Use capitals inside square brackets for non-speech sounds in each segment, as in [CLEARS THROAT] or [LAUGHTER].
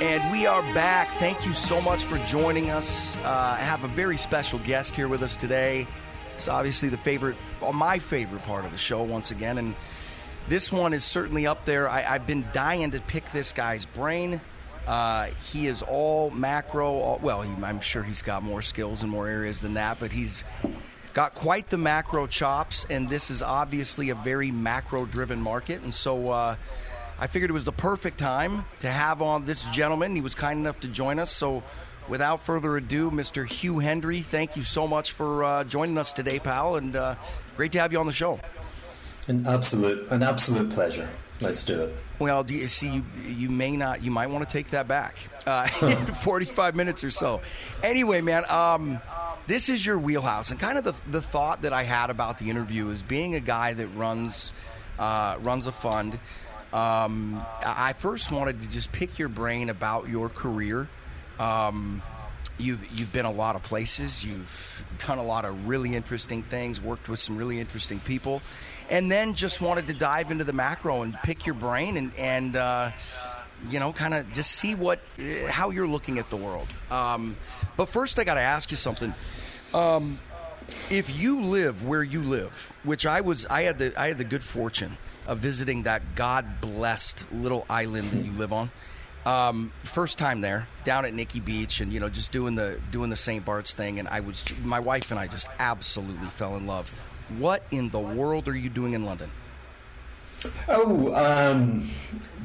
And we are back. Thank you so much for joining us. Uh, I have a very special guest here with us today. It's obviously the favorite, my favorite part of the show, once again. And this one is certainly up there. I, have been dying to pick this guy's brain. Uh, he is all macro. All, well, he, I'm sure he's got more skills in more areas than that, but he's got quite the macro chops. And this is obviously a very macro driven market. And so, uh, I figured it was the perfect time to have on this gentleman. He was kind enough to join us. So, without further ado, Mr. Hugh Hendry, thank you so much for uh, joining us today, pal, and uh, great to have you on the show. An absolute, an absolute pleasure. Let's do it. Well, do you see, you, you may not, you might want to take that back uh, [LAUGHS] in 45 minutes or so. Anyway, man, um, this is your wheelhouse, and kind of the, the thought that I had about the interview is being a guy that runs uh, runs a fund. Um, I first wanted to just pick your brain about your career. Um, you've you've been a lot of places. You've done a lot of really interesting things. Worked with some really interesting people, and then just wanted to dive into the macro and pick your brain and and uh, you know kind of just see what uh, how you're looking at the world. Um, but first, I got to ask you something. Um, if you live where you live, which I was, I had the I had the good fortune of visiting that God blessed little island that you live on. Um, first time there, down at Nikki Beach, and you know, just doing the doing the St. Bart's thing, and I was my wife and I just absolutely fell in love. What in the world are you doing in London? Oh, um,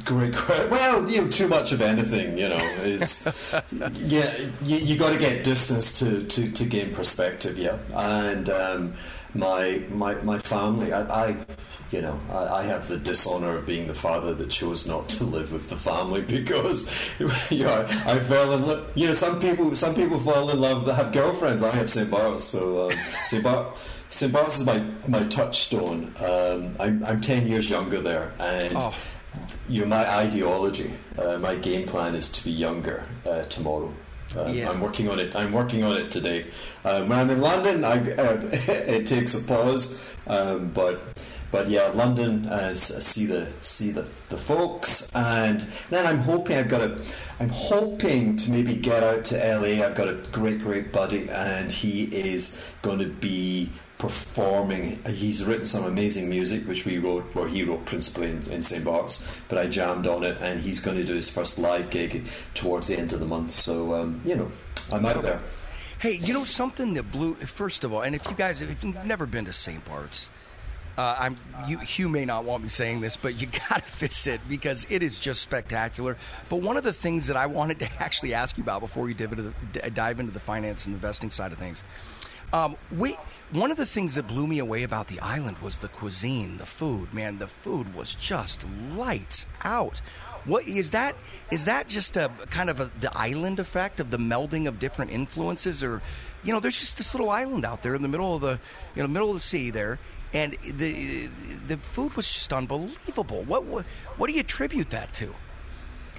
great, great. Well, you know, too much of anything, you know, is [LAUGHS] yeah. You, you got to get distance to, to, to gain perspective, yeah. And um, my my my family, I, I you know, I, I, have the dishonor of being the father that chose not to live with the family [LAUGHS] because, you know, I, I fell in love. You know, some people, some people fall in love. Have girlfriends. I have St. Bart's, so um, St. Bart. St. Bart's is my, my touchstone. Um, I'm, I'm 10 years younger there, and oh. you know, my ideology, uh, my game plan is to be younger uh, tomorrow. Um, yeah. I'm working on it. I'm working on it today. Um, when I'm in London, I, [LAUGHS] uh, it takes a pause, um, but but yeah, London as uh, see the see the, the folks, and then I'm hoping I've got a I'm hoping to maybe get out to LA. I've got a great great buddy, and he is going to be performing. He's written some amazing music, which we wrote, or he wrote principally in, in St. Bart's, but I jammed on it, and he's going to do his first live gig towards the end of the month. So um, you know, I'm out there. Hey, you know something that blew. First of all, and if you guys, you've never been to St. Bart's, uh, I'm you, Hugh may not want me saying this, but you got to visit because it is just spectacular. But one of the things that I wanted to [LAUGHS] actually ask you about before we dive into the, dive into the finance and investing side of things, um, we one of the things that blew me away about the island was the cuisine, the food. Man, the food was just lights out. What is that? Is that just a kind of a, the island effect of the melding of different influences, or you know, there's just this little island out there in the middle of the you know middle of the sea there, and the the food was just unbelievable. What what, what do you attribute that to?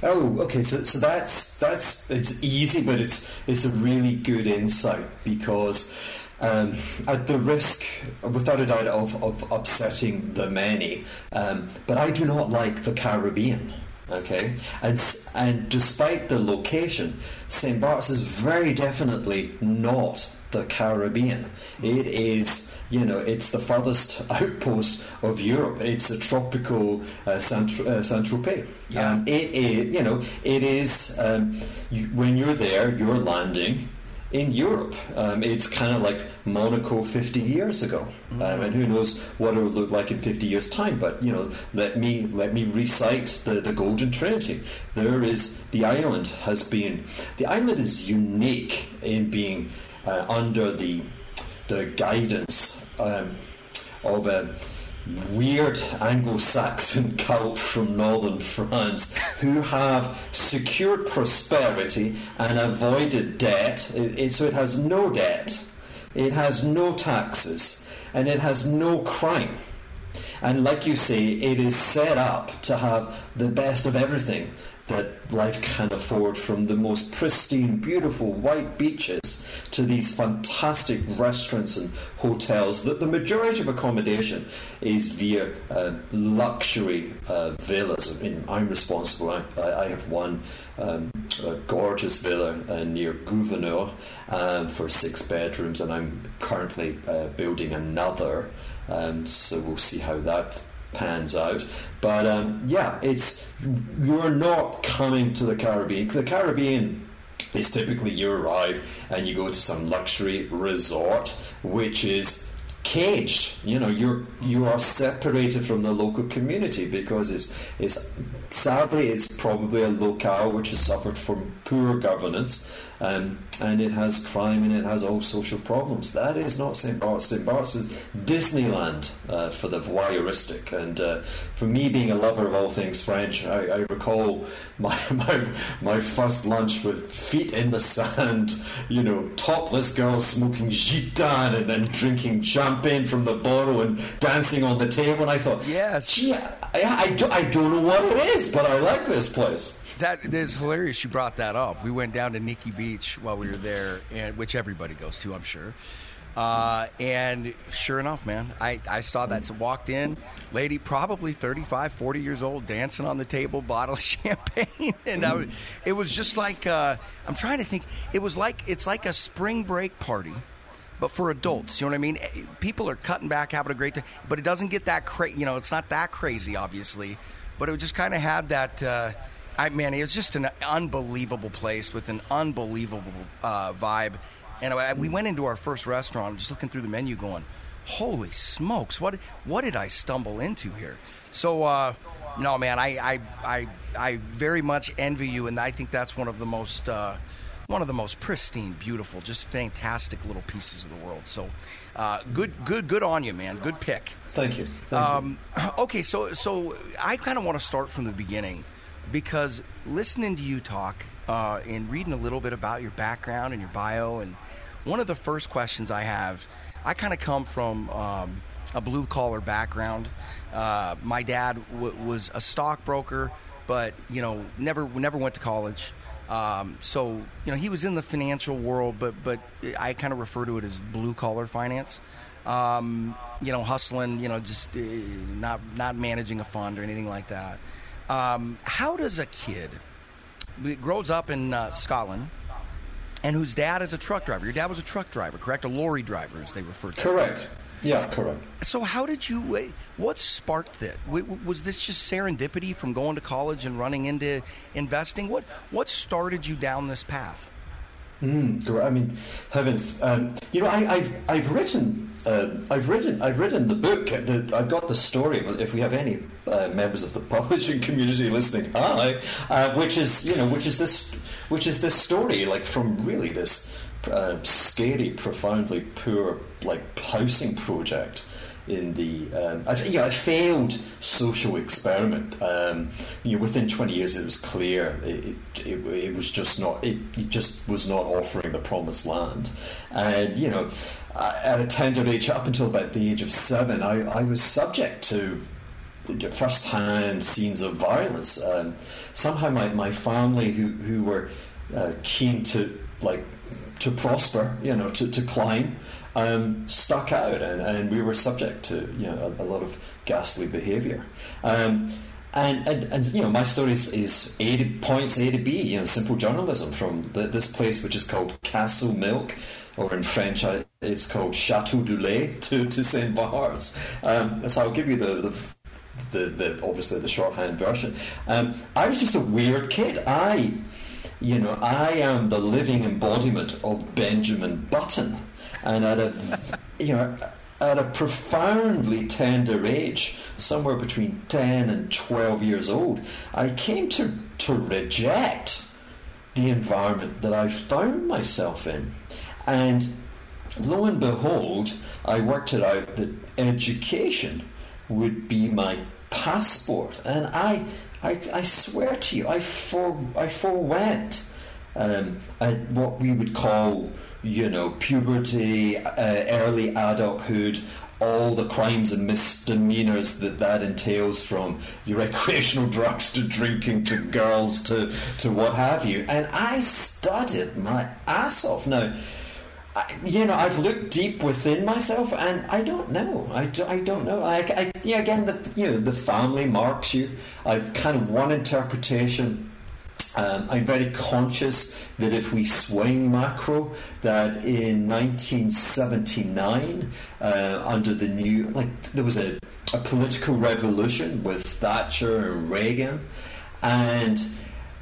Oh, okay. So, so that's that's it's easy, but it's it's a really good insight because um, at the risk, without a doubt, of, of upsetting the many, um, but I do not like the Caribbean. Okay, and and despite the location, St. Bart's is very definitely not the Caribbean. It is, you know, it's the furthest [LAUGHS] outpost of Europe. It's a tropical uh, Saint uh, Tropez. Yeah. Um, it is, you know, it is um, you, when you're there, you're landing in Europe. Um, it's kind of like Monaco 50 years ago, mm-hmm. um, and who knows what it will look like in 50 years' time. But you know, let me let me recite the, the Golden Trinity. There is the island has been the island is unique in being uh, under the the guidance um, of a weird Anglo-Saxon [LAUGHS] cult from northern France who have secured prosperity and avoided debt. It, it, so it has no debt, it has no taxes, and it has no crime. And like you say, it is set up to have the best of everything that life can afford from the most pristine, beautiful white beaches to these fantastic restaurants and hotels. That the majority of accommodation is via uh, luxury uh, villas. I mean, I'm responsible. I, I have one um, gorgeous villa uh, near Gouverneur um, for six bedrooms, and I'm currently uh, building another. Um, so we'll see how that pans out. But um, yeah, it's you're not coming to the Caribbean. The Caribbean is typically you arrive and you go to some luxury resort, which is caged. You know, you're you are separated from the local community because it's it's sadly it's probably a locale which has suffered from poor governance um, and it has crime and it has all social problems. That is not St. Bart's. St. Bart's is Disneyland uh, for the voyeuristic. And uh, for me, being a lover of all things French, I, I, recall my, [LAUGHS] my, my first lunch with feet in the sand, you know, topless girls smoking gitan and then drinking champagne from the bottle and dancing on the table. And I thought, yes. gee, I, I, I don't know what it is, but I like this place that is hilarious. You brought that up. We went down to Nikki Beach while we were there, and which everybody goes to, I'm sure. Uh, and sure enough, man, I, I saw that. So walked in, lady, probably 35, 40 years old, dancing on the table, [LAUGHS] bottle of champagne, and was, it was just like uh, I'm trying to think. It was like it's like a spring break party but for adults. You know what I mean? People are cutting back, having a great time, but it doesn't get that crazy. You know, it's not that crazy, obviously, but it just kind of had that. Uh, I man, it was just an unbelievable place with an unbelievable uh, vibe. And I, we went into our first restaurant, just looking through the menu, going, "Holy smokes! What what did I stumble into here?" So, uh, no, man, I, I I I very much envy you, and I think that's one of the most. Uh, one of the most pristine, beautiful, just fantastic little pieces of the world. So, uh, good, good, good on you, man. Good pick. Thank you. Thank um, you. [CLEARS THROAT] Okay, so so I kind of want to start from the beginning because listening to you talk uh, and reading a little bit about your background and your bio, and one of the first questions I have, I kind of come from um, a blue collar background. Uh, my dad w- was a stockbroker, but you know never never went to college. Um, so you know he was in the financial world, but but I kind of refer to it as blue collar finance. Um, you know, hustling. You know, just uh, not not managing a fund or anything like that. Um, how does a kid who grows up in uh, Scotland and whose dad is a truck driver? Your dad was a truck driver, correct? A lorry driver, as they refer to. Correct. Yeah, correct. So, how did you? What sparked it? Was this just serendipity from going to college and running into investing? What What started you down this path? Mm, I mean, heavens! Um, you know, I, have I've written uh, I've written I've written the book. The, I've got the story. If we have any uh, members of the [LAUGHS] publishing community listening, hi, uh, which is you know which is this which is this story like from really this uh, scary, profoundly poor like housing project in the um, I think yeah, a failed social experiment. Um, you know, within 20 years, it was clear it, it, it, was just not it, it, just was not offering the promised land, and you know, at a tender age, up until about the age of seven, I, I was subject to first-hand scenes of violence. Um, somehow, my, my family, who who were uh, keen to like to prosper, you know, to, to climb um, stuck out, and, and we were subject to you know a, a lot of ghastly behaviour. Um, and, and, and you know my story is, is A to points A to B. You know, simple journalism from the, this place which is called Castlemilk, or in French it's called Chateau du Lait [LAUGHS] to to Saint Bart's. Um, so I'll give you the, the the, the, obviously the shorthand version. Um, I was just a weird kid. I, you know, I am the living embodiment of Benjamin Button and at a [LAUGHS] you know at a profoundly tender age, somewhere between ten and twelve years old, I came to to reject the environment that I found myself in, and lo and behold, I worked it out that education would be my passport, and I. I, I swear to you, I for I forewent um, what we would call you know, puberty, uh, early adulthood, all the crimes and misdemeanors that that entails from your recreational [LAUGHS] drugs to drinking to girls to, to what have you. And I studied my ass off. Now, I, you know, I've looked deep within myself, and I don't know. I, do, I don't know. I, I, yeah, again, the you know the family marks you. I kind of one interpretation um, I'm very conscious that if we swing macro, that in 1979, uh, under the new, like there was a, a political revolution with Thatcher and Reagan, and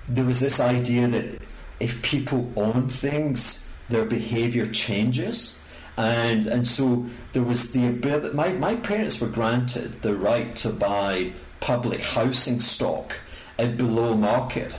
there was this idea that if people own things, their behaviour changes. And, and so there was the ability, my, my parents were granted the right to buy public housing stock at below market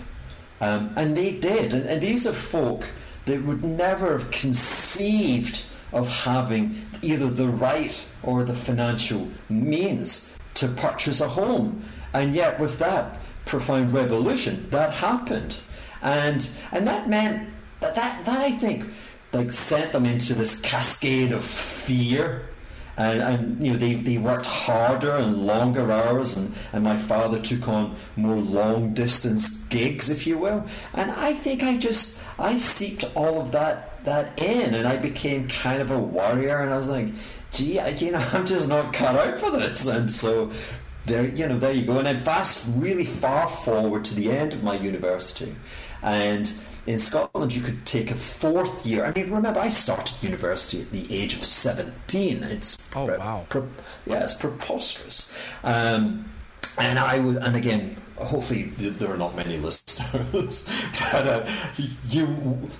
um, and they did. And, and these are folk that would never have conceived of having either the right or the financial means to purchase a home. And yet, with that profound revolution, that happened. And, and that meant that, that, that I think like sent them into this cascade of fear. And, and you know they, they worked harder and longer hours and, and my father took on more long distance gigs if you will. And I think I just I seeped all of that that in and I became kind of a warrior and I was like gee I, you know [LAUGHS] I'm just not cut out for this. And so there you know there you go. And then fast really far forward to the end of my university. And in Scotland, you could take a fourth year. I mean, remember, I started university at the age of 17. It's oh, pre- wow. Pre- yeah, it's preposterous. Um, and I was, and again, hopefully there are not many [LAUGHS] listeners, but uh, you,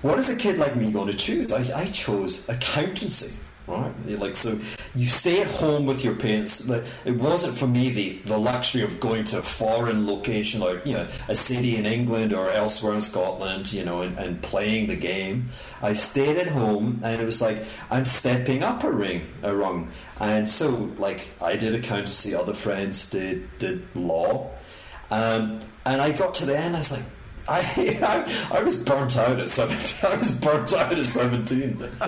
what is a kid like me going to choose? I, I chose accountancy right? Like so, you stay at home with your parents. Like, it wasn't for me the, the luxury of going to a foreign location, like you know, a city in England or elsewhere in Scotland, you know, and, and playing the game. I stayed at home, and it was like I'm stepping up a ring, a rung, and so like I did accountancy, other friends did did law, um, and I got to the end. I was like [LAUGHS] I, I, I, was burnt out at 17. [LAUGHS] I was burnt out at 17. [LAUGHS]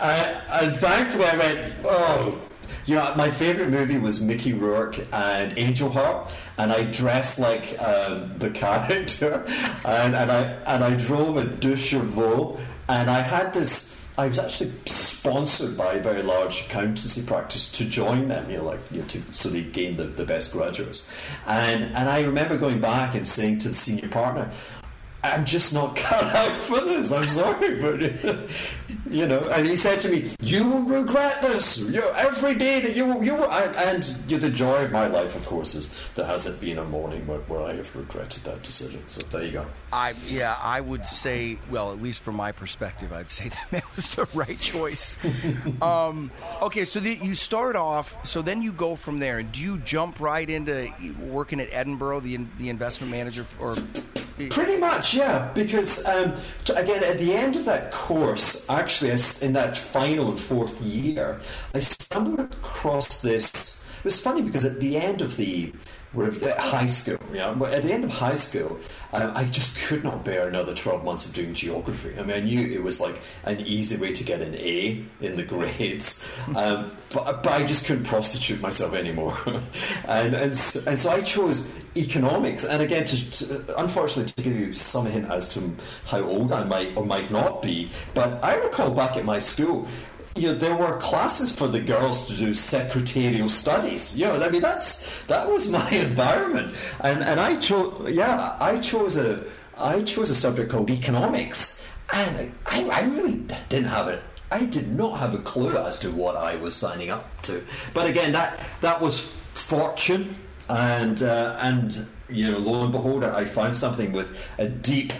and thankfully I went, oh, you know, my favourite movie was Mickey Rourke and Angel Heart, and I dressed like um, the character, and, and I and I drove a deux chevaux, and I had this. I was actually sponsored by a very large accountancy practice to join them, you know, like you know, to, so they gain the, the best graduates. And and I remember going back and saying to the senior partner, I'm just not cut out for this. I'm sorry, but [LAUGHS] you know. And he said to me, "You will regret this. You every day that you will, you will." And, you know, the joy of my life, of course, is there hasn't been a morning where, where, I have regretted that decision. So there you go. I yeah, I would say, well, at least from my perspective, I'd say [LAUGHS] that was the right choice. [LAUGHS] um, okay, so the, you start off. So then you go from there, and do you jump right into working at Edinburgh, the the investment manager, or Pretty much, yeah. Because um, again, at the end of that course, actually, in that final and fourth year, I stumbled across this. It was funny because at the end of the high school, yeah, at the end of high school, um, I just could not bear another 12 months of doing geography. I mean, I knew it was like an easy way to get an A in the grades, [LAUGHS] um, but, but I just couldn't prostitute myself anymore. [LAUGHS] and, and, and so I chose economics. And again, to, to, unfortunately, to give you some hint as to how old I might or might not be, but I recall back at my school, you know, there were classes for the girls to do secretarial studies. You know, I mean, that's that was my [LAUGHS] environment, and and I chose, yeah, I chose a I chose a subject called economics, and I, I really didn't have it. I did not have a clue as to what I was signing up to. But again, that that was fortune and uh, and you know, lo and behold, I found something with a deep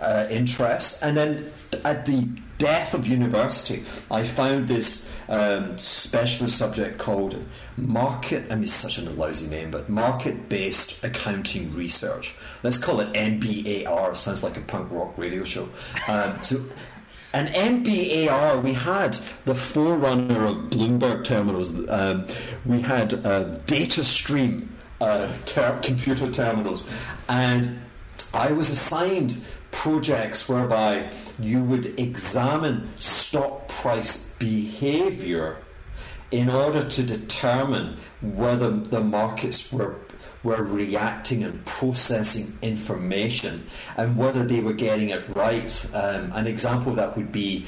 uh, interest, and then at the death of university, I found this um, specialist subject called market. I mean, it's such a lousy name, but market-based accounting research. Let's call it MBAR. Sounds like a punk rock radio show. Um, [LAUGHS] so. An MBAR, we had the forerunner of Bloomberg terminals. Um, we had uh, DataStream, uh, ter- computer terminals. And I was assigned projects whereby you would examine stock price behavior in order to determine whether the markets were were reacting and processing information and whether they were getting it right. Um, an example of that would be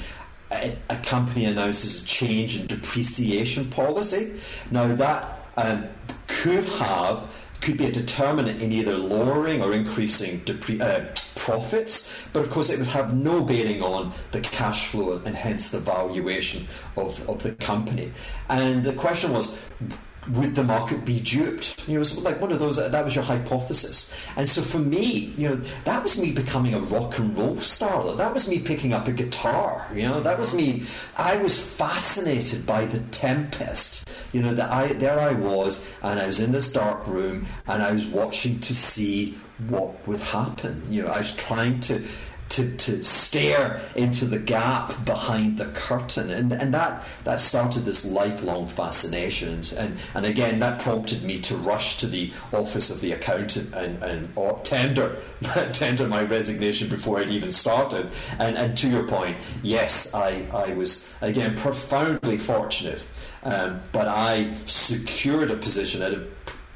a, a, company announces a change in depreciation policy. Now, that um, could have could be a determinant in either lowering or increasing depre- uh, profits, but of course it would have no bearing on the cash flow and hence the valuation of, of the company. And the question was, would the market be duped? You know, was like one of those. That was your hypothesis, and so for me, you know, that was me becoming a rock and roll star. That was me picking up a guitar. You know, that was me. I was fascinated by the Tempest. You know, that I there I was, and I was in this dark room, and I was watching to see what would happen. You know, I was trying to to, to stare into the gap behind the curtain. And, and that, that started this lifelong fascination. And, and again, that prompted me to rush to the office of the accountant and, and or tender, [LAUGHS] tender my resignation before I'd even started. And, and to your point, yes, I, I was, again, profoundly fortunate. Um, but I secured a position at a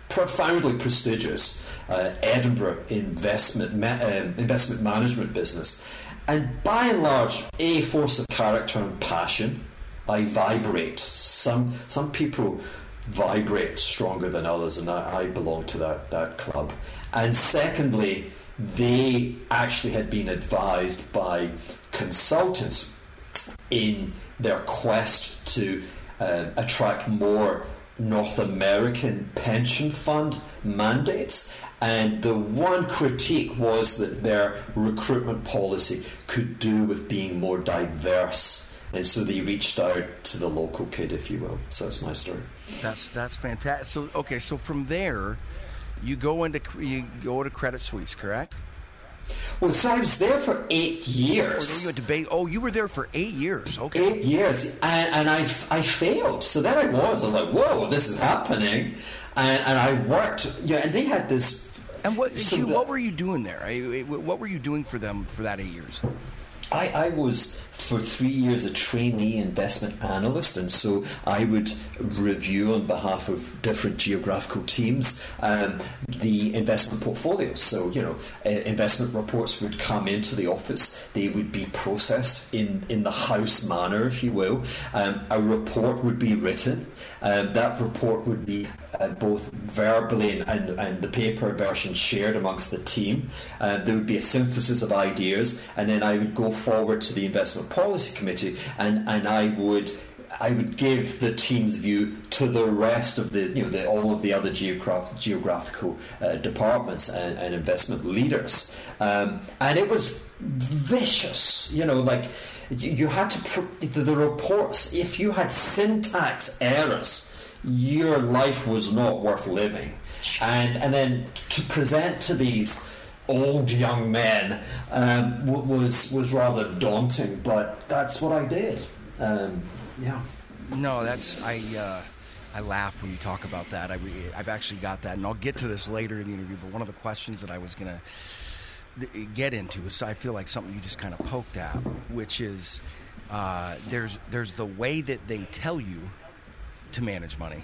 profoundly prestigious uh, Edinburgh investment ma- um, investment management business, and by and large, a force of character and passion. I vibrate. Some some people vibrate stronger than others, and I, I belong to that that club. And secondly, they actually had been advised by consultants in their quest to uh, attract more North American pension fund mandates. And the one critique was that their recruitment policy could do with being more diverse. And so they reached out to the local kid, if you will. So that's my story. That's that's fantastic. So okay, so from there, you go into you go to Credit Suisse, correct? Well, so I was there for eight years. Oh, you to oh, you were there for eight years. Okay. Eight years, and, and I, I failed. So then I was. I was like, whoa, this is happening. And, and I worked. Yeah, and they had this. And what you, what were you doing there? What were you doing for them for that eight years? I, I was for three years a trainee investment analyst, and so I would review on behalf of different geographical teams um, the investment portfolios. So, you know, uh, investment reports would come into the office, they would be processed in, in the house manner, if you will. Um, a report would be written, um, that report would be uh, both verbally and, and, and, the paper version shared amongst the team. Uh, there would be a synthesis of ideas, and then I would go forward to the investment policy committee, and, and I would I would give the team's view to the rest of the, you know, the, all of the other geograph- geographical uh, departments and, and, investment leaders. Um, and it was vicious, you know, like you, you had to, pr- the, the reports, if you had syntax errors, your life was not worth living. And, and then to present to these old young men um, was, was rather daunting, but that's what I did. Um, yeah. No, that's, I, uh, I laugh when you talk about that. I, I've actually got that, and I'll get to this later in the interview, but one of the questions that I was going to get into is I feel like something you just kind of poked at, which is uh, there's there's the way that they tell you to manage money.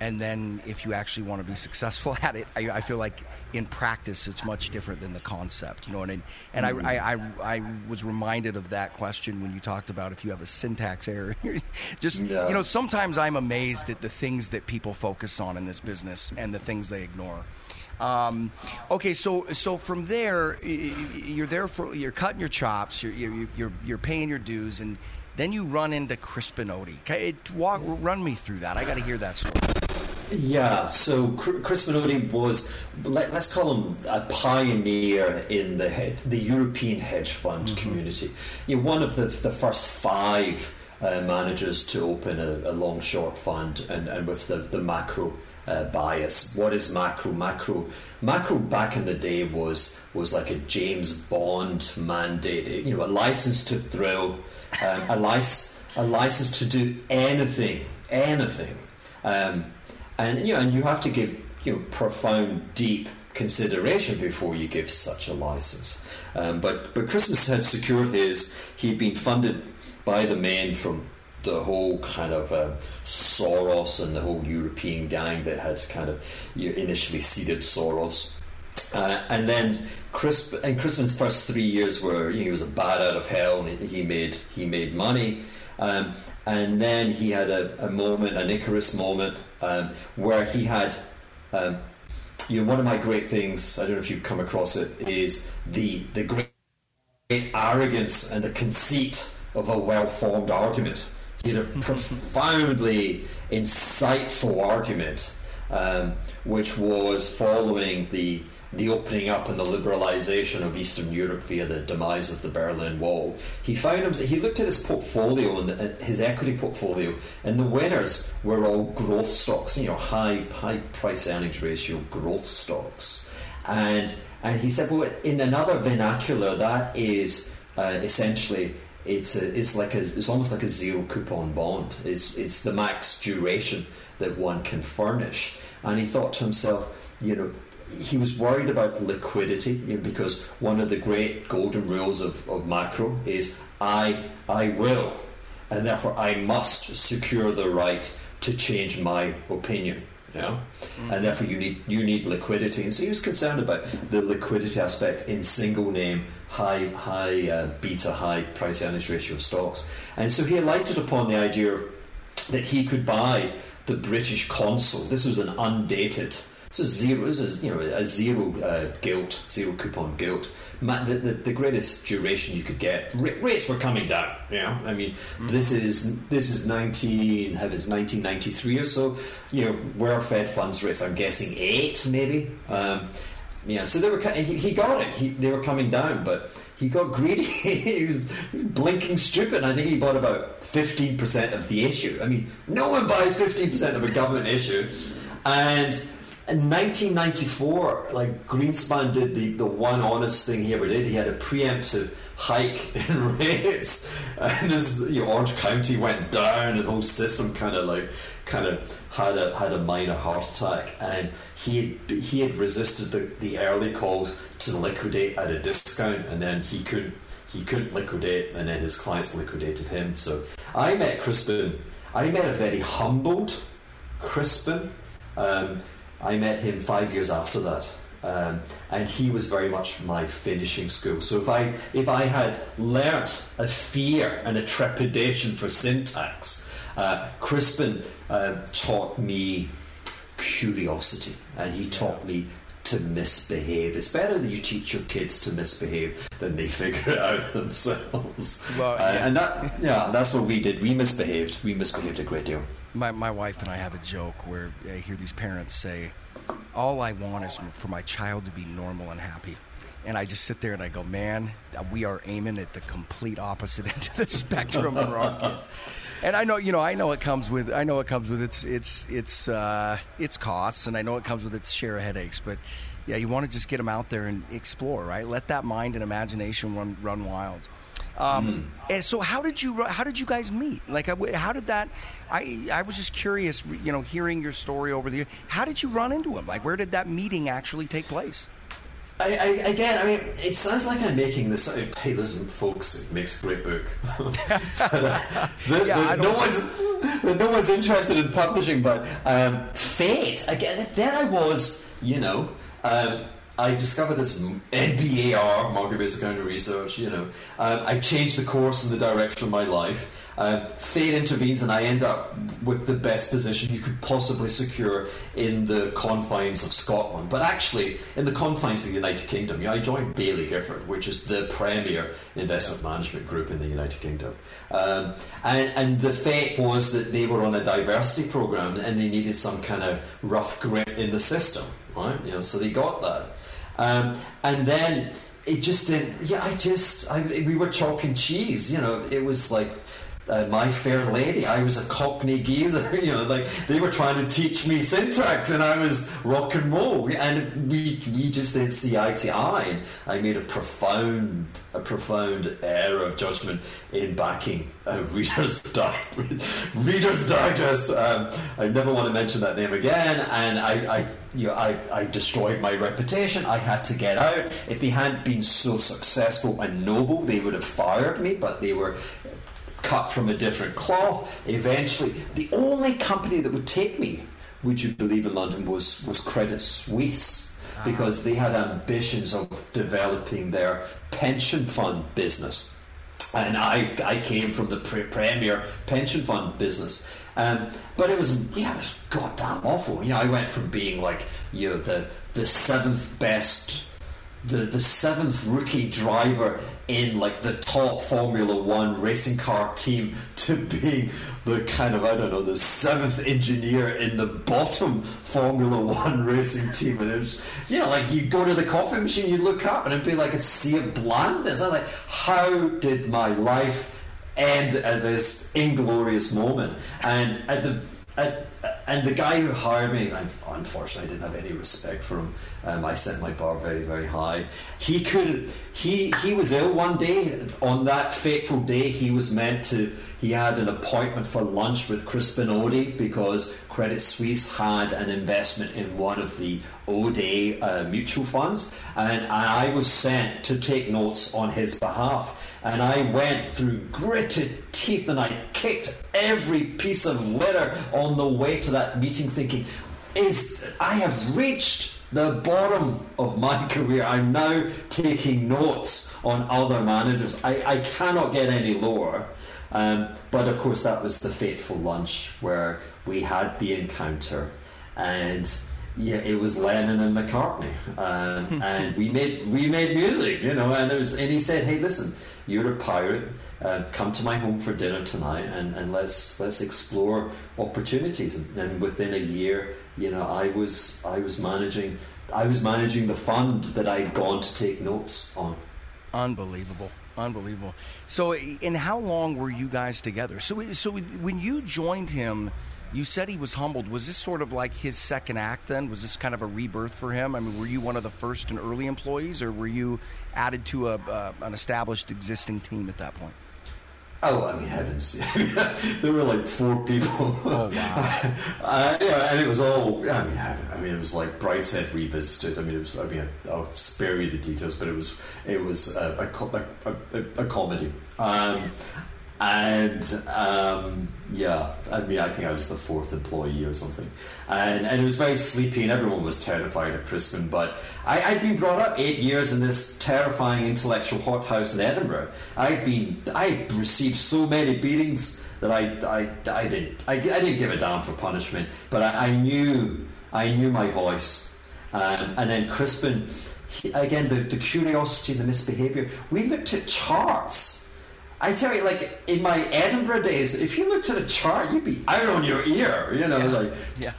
And then, if you actually want to be successful [LAUGHS] at it, I, I feel like in practice it's much different than the concept, you know. And and mm-hmm. I, I, I, was reminded of that question when you talked about if you have a syntax error. [LAUGHS] Just yeah. you know, sometimes I'm amazed at the things that people focus on in this business and the things they ignore. Um, okay, so so from there, you're there for you're cutting your chops, you're you're you're, you're paying your dues, and then you run into Crispin Odey. Walk, run me through that. I got to hear that story. Yeah, so Crispin Odey was, let, us call him a pioneer in the the European hedge fund mm-hmm. community. You know, one of the, the first five uh, managers to open a, a, long short fund and, and with the, the macro uh, bias. What is macro? Macro macro back in the day was was like a James Bond mandate, you know, a license to thrill um, a, license, a license to do anything, anything. Um, and you know, and you have to give you know profound, deep consideration before you give such a license. Um, but but Crispin had secured his. He'd been funded by the men from the whole kind of um, Soros and the whole European gang that had kind of you know, initially seeded Soros. Uh, and then Crisp and Crispin's first three years were you know, he was a bat out of hell and he made he made money. Um, and then he had a, a moment, an Icarus moment, um, where he had um, you know, one of my great things, I don't know if you've come across it, is the, the great arrogance and the conceit of a well formed argument. He had a [LAUGHS] profoundly insightful argument, um, which was following the the opening up and the liberalisation of Eastern Europe via the demise of the Berlin Wall, he found him. He looked at his portfolio and his equity portfolio, and the winners were all growth stocks. You know, high high price earnings ratio growth stocks, and and he said, well, in another vernacular, that is uh, essentially. It's, a, it's like a, it's almost like a zero coupon bond. It's, it's the max duration that one can furnish. And he thought to himself, you know, he was worried about liquidity you know, because one of the great golden rules of, of macro is I I will and therefore I must secure the right to change my opinion. You know? mm-hmm. and therefore you need you need liquidity. And so he was concerned about the liquidity aspect in single name, high high uh, beta, high price earnings ratio stocks. And so he alighted upon the idea that he could buy the British consol. This was an undated so zero is you know a zero uh, gilt, zero coupon gilt. the, the, the, greatest duration you could get. rates were coming down. You know, I mean, mm-hmm. this is this is nineteen, heavens, nineteen ninety three or so. You know, where Fed funds rates? I'm guessing eight, maybe. Um, yeah, so they were. He, he got it. He, they were coming down, but he got greedy. [LAUGHS] he was blinking stupid. I think he bought about fifteen percent of the issue. I mean, no one buys fifteen percent of a government issue, and in 1994, like Greenspan did the, the one honest thing he ever did. He had a preemptive hike [LAUGHS] in rates, and this you know, Orange County went down, and the whole system kind of like kind of had a had a minor heart attack, and he had, he had resisted the, the early calls to liquidate at a discount, and then he couldn't he couldn't liquidate, and then his clients liquidated him. So I met Crispin. I met a very humbled Crispin. Um, I met him five years after that. Um, and he was very much my finishing school. So if I if I had learnt a fear and a trepidation for syntax, uh, Crispin uh, taught me curiosity, and he taught me to misbehave. It's better that you teach your kids to misbehave than they [LAUGHS] figure it out themselves. Well, uh, and that yeah, that's what we did. We misbehaved. We misbehaved a great deal my, my wife and I have a joke where I hear these parents say, All I want is for my child to be normal and happy. And I just sit there and I go, Man, we are aiming at the complete opposite [LAUGHS] end of the spectrum for our kids. And I know, you know, I know it comes with, I know it comes with its, its, its, uh, its costs, and I know it comes with its share of headaches. But yeah, you want to just get them out there and explore, right? Let that mind and imagination run, run wild. Um, mm. And so, how did you how did you guys meet? Like, uh, how did that? I I was just curious, you know, hearing your story over the. How did you run into him? Like, where did that meeting actually take place? I, I, again, I mean, it sounds like I'm making this. Hey, listen, folks, it makes a great book. [LAUGHS] but, uh, [LAUGHS] the, yeah, the, no one's no one's interested in publishing, but um, fate. Again, There I was, you know. Um, I discovered this MBAR, market-based accounting research. You know, um, I changed the course and the direction of my life. Um, fate intervenes, and I end up with the best position you could possibly secure in the confines of Scotland. But actually, in the confines of the United Kingdom, I joined Baillie Gifford, which is the premier investment management group in the United Kingdom. Um, and, and the fate was that they were on a diversity program, and they needed some kind of rough grip in the system, right? You know, so they got that. Um, and then it just didn't. Yeah, I just I, we were chalk and cheese. You know, it was like uh, My Fair Lady. I was a Cockney geezer, [LAUGHS] you know, like they were trying to teach me syntax, and I was rock and roll, and we we just didn't see eye to eye. I made a profound a profound error of judgment in backing uh, Reader's [LAUGHS] Di- Reader's Digest. Um, I never want to mention that name again, and I, I you know, I, I destroyed my reputation. I had to get out. If they hadn't been so successful and noble, they would have fired me. But they were cut from a different cloth. Eventually, the only company that would take me, would you believe, in London was was Credit Suisse because they had ambitions of developing their pension fund business. And I, I came from the pre- premier pension fund business. Um, but it was, yeah, it was goddamn awful. You know, I went from being like, you know, the, the seventh best the, the seventh rookie driver in like the top Formula One racing car team to being the kind of I don't know the seventh engineer in the bottom Formula One [LAUGHS] racing team, and it was you know like you go to the coffee machine, you look up, and it'd be like a sea of blandness. I'm like, how did my life end at this inglorious moment? And at the at, and the guy who hired me, unfortunately I didn't have any respect for him. Um, I set my bar very, very high. He could, he he was ill one day. On that fateful day, he was meant to. He had an appointment for lunch with Crispin Odey because Credit Suisse had an investment in one of the Odey uh, mutual funds, and I was sent to take notes on his behalf. And I went through gritted teeth and I kicked every piece of litter on the way to that meeting, thinking, "Is I have reached." the bottom of my [LAUGHS] career. I'm now taking notes on other managers. I, I cannot get any lower. Um, but of course, that was the fateful lunch where we had the encounter, and yeah, it was Lennon and McCartney, um, [LAUGHS] and we made we made music, you know. And was, and he said, "Hey, listen, you're a pirate. Uh, come to my home for dinner tonight, and, and let's let's explore opportunities." And, and within a year, you know, I was I was managing I was managing the fund that I'd gone to take notes on. Unbelievable. Unbelievable. So, and how long were you guys together? So, so when you joined him, you said he was humbled. Was this sort of like his second act then? Was this kind of a rebirth for him? I mean, were you one of the first and early employees, or were you added to a, uh, an established existing team at that point? Oh, I mean, heavens! [LAUGHS] there were like four people. Oh wow! [LAUGHS] uh, yeah, and it was all. I mean, I mean, it was like Brideshead revisited. I mean, it was. I mean, I'll spare you the details, but it was. It was a, a, a, a comedy. Um, and um, yeah, I mean, I think I was the fourth employee or something, and and it was very sleepy, and everyone was terrified of Crispin. But I, had been brought up eight years in this terrifying intellectual hothouse in Edinburgh. I'd been, I received so many beatings that I, I, I didn't, I, I didn't give a damn for punishment, but I, I knew, I knew my voice, um, and then Crispin, he, again, the, the curiosity, the misbehaviour. We looked at charts I tell you, like in my Edinburgh days, if you looked at a chart, you'd be out on your ear. You know, yeah. like yeah.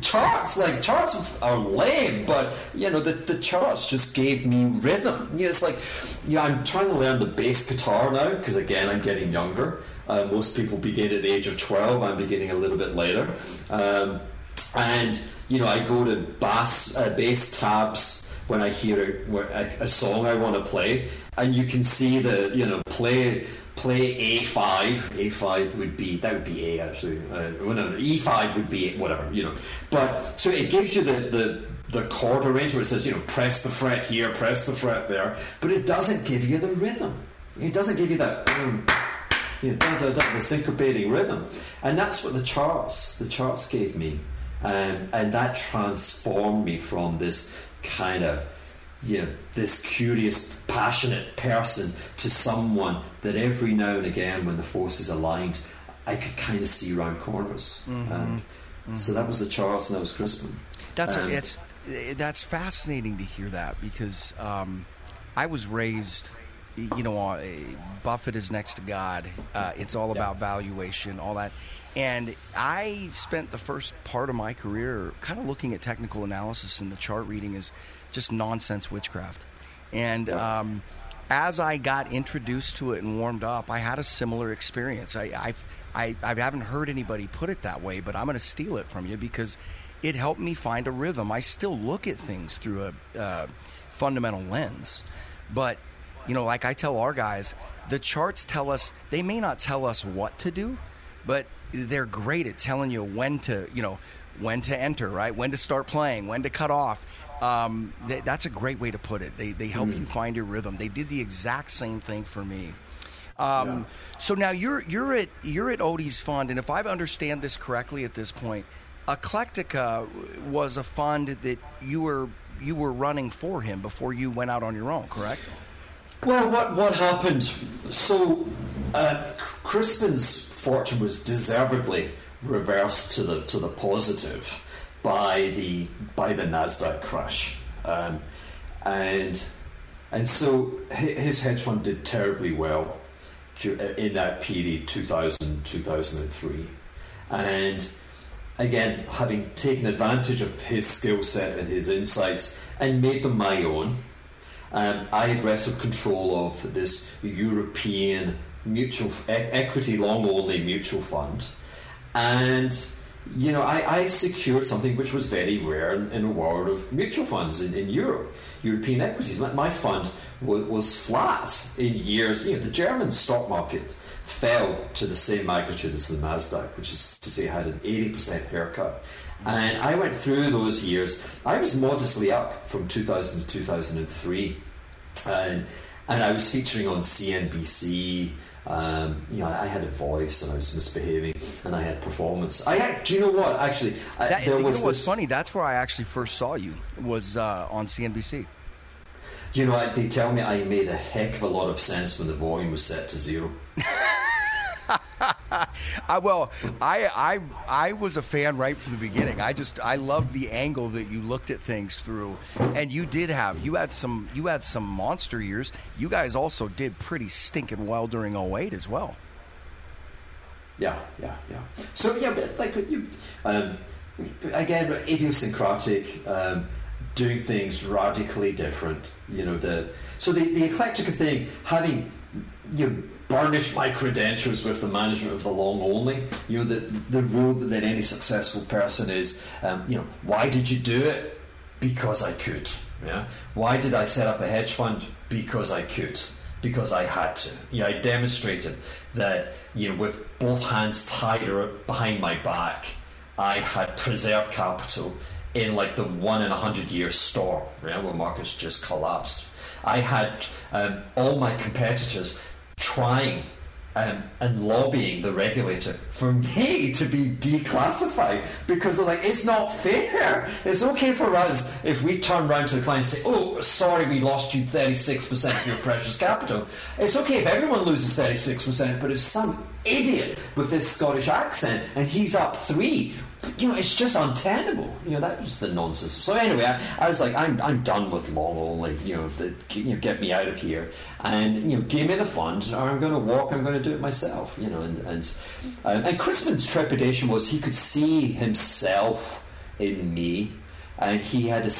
charts, like charts are lame, but you know the, the charts just gave me rhythm. You know, it's like, you know, I'm trying to learn the bass guitar now because again, I'm getting younger. Uh, most people begin at the age of twelve. I'm beginning a little bit later, um, and you know, I go to bass uh, bass tabs when I hear a, a, a song I want to play, and you can see the you know play play A five. A five would be that would be A actually. Uh, well, no, E five would be whatever you know. But so it gives you the the the chord arrangement. It says you know press the fret here, press the fret there, but it doesn't give you the rhythm. It doesn't give you that. Um, you know, da, da, da, the syncopating rhythm, and that's what the charts the charts gave me, um, and that transformed me from this kind of you know, this curious, passionate person to someone that every now and again, when the forces aligned, I could kind of see around corners. Mm-hmm. Um, mm-hmm. So that was the Charles, and that was Crispin. That's um, a, it's that's fascinating to hear that because um, I was raised. You know, uh, Buffett is next to God. Uh, it's all about yeah. valuation, all that. And I spent the first part of my career kind of looking at technical analysis and the chart reading as just nonsense witchcraft. And um, as I got introduced to it and warmed up, I had a similar experience. I, I've, I, I haven't heard anybody put it that way, but I'm going to steal it from you because it helped me find a rhythm. I still look at things through a uh, fundamental lens, but you know, like I tell our guys, the charts tell us they may not tell us what to do, but they're great at telling you when to, you know, when to enter, right? When to start playing, when to cut off. Um, that's a great way to put it. They, they help mm. you find your rhythm. They did the exact same thing for me. Um, yeah. So now you're you're at you're at Odey's fund, and if I understand this correctly at this point, Eclectica was a fund that you were you were running for him before you went out on your own, correct? Well, what what happened? So uh, Crispin's fortune was deservedly reversed to the to the positive by the by the Nasdaq crash, um, and and so his hedge fund did terribly well in that period 2000 2003 and again having taken advantage of his skill set and his insights and made them my own um, I had wrestled control of this European mutual equity long only mutual fund. And you know, I, I, secured something which was very rare in, in a world of mutual funds in, in Europe, European equities. My, my fund was, was, flat in years. You know, the German stock market fell to the same magnitude as the Nasdaq, which is to say, had an 80% haircut. And I went through those years. I was modestly up from 2000 to 2003. And, and I was featuring on CNBC. Um, you know, I had a voice and I was misbehaving, and I had performance. I had, do you know what? Actually, that, there was. You know what's funny? That's where I actually first saw you was uh, on CNBC. Do you know? They tell me I made a heck of a lot of sense when the volume was set to zero. [LAUGHS] [LAUGHS] I, well, I, I I was a fan right from the beginning. I just I loved the angle that you looked at things through, and you did have you had some you had some monster years. You guys also did pretty stinking well during 08 as well. Yeah, yeah, yeah. So yeah, but like you, um, again, idiosyncratic, um, doing things radically different. You know the so the the eclectic thing having you. Know, burnish my credentials with the management of the long only. You know, the, the rule that any successful person is, um, you know, why did you do it? Because I could. Yeah. Why did I set up a hedge fund? Because I could. Because I had to. Yeah, I demonstrated that, you know, with both hands tied behind my back, I had preserved capital in like the one in a hundred year storm, yeah, where markets just collapsed. I had um, all my competitors trying um, and lobbying the regulator for me [LAUGHS] to be declassified because they're like, it's not fair. It's okay for us if we turn around to the client and say, oh, sorry, we lost you 36% of your precious capital. It's okay if everyone loses 36%, but if some idiot with this Scottish accent and he's up three, you know, it's just untenable. You know, that was the nonsense. So anyway, I, I was like, I'm, I'm done with long only. You know, the, you know, get me out of here, and you know, give me the fund, or I'm going to walk. I'm going to do it myself. You know, and and and Crispin's trepidation was he could see himself in me, and he had a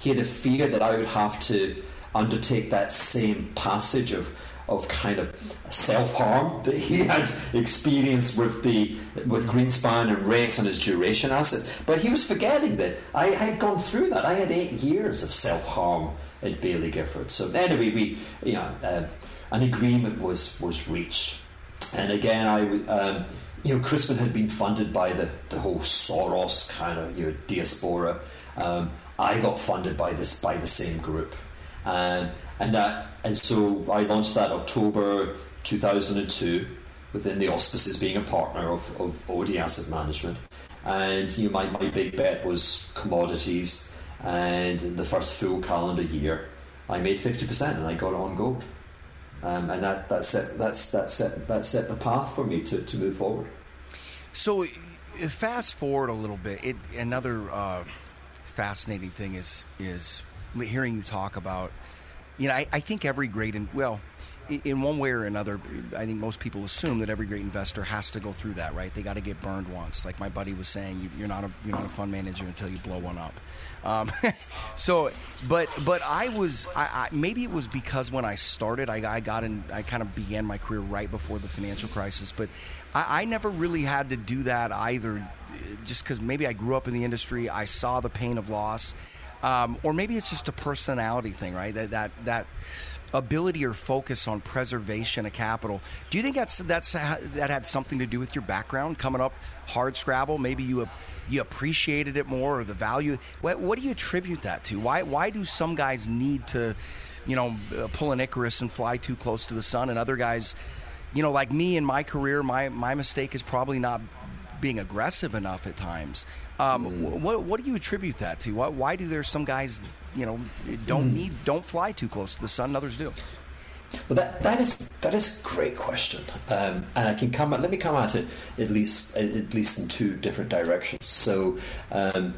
he had a fear that I would have to undertake that same passage of of kind of self harm that he had experienced with the with Greenspan and race and his duration asset. But he was forgetting that I had gone through that. I had eight years of self harm at Baillie Gifford. So anyway, we you know uh, an agreement was was reached, and again I um, you know Crispin had been funded by the the whole Soros kind of you know diaspora. Um, I got funded by this by the same group. Um, and that and so I launched that October 2002 within the auspices being a partner of, of Odey Asset Management. And you know, my, my big bet was commodities. And in the first full calendar year, I made 50% and I got on gold. Um, and that, that, set, that's, that, set, that set the path for me to, to move forward. So, fast forward a little bit. It, another uh, fascinating thing is, is hearing you talk about you know, I, I think every great, and well, in one way or another, I think most people assume that every great investor has to go through that, right? They got to get burned once. Like my buddy was saying, you, are not a you're not a fund manager until you blow one up. Um, [LAUGHS] so, but but I was I, I, maybe it was because when I started, I, I got in, I kind of began my career right before the financial crisis. But I, I never really had to do that either, just because maybe I grew up in the industry, I saw the pain of loss um, or maybe it's just a personality thing, right? That that that ability or focus on preservation of capital. Do you think that's that's that had something to do with your background coming up hard scrabble? Maybe you you appreciated it more or the value. What, what do you attribute that to? Why why do some guys need to, you know, uh, pull an Icarus and fly too close to the sun, and other guys you know, like me in my career, my my mistake is probably not being aggressive enough at times. Um, mm. What what do you attribute that to? Why, why do there some guys, you know, don't mm. need don't fly too close to the sun, others do? Well, that, that is that is a great question, um, and I can come. At, let me come at it at least at least in two different directions. So, um,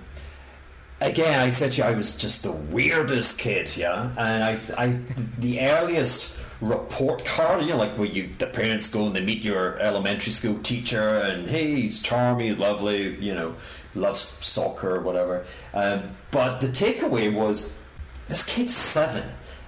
again, I said to you, I was just the weirdest kid, yeah, and I, I the earliest report card, you know, like where you the parents go and they meet your elementary school teacher, and hey, he's charming, he's lovely, you know, loves soccer or whatever. Um, but the takeaway was this kid's seven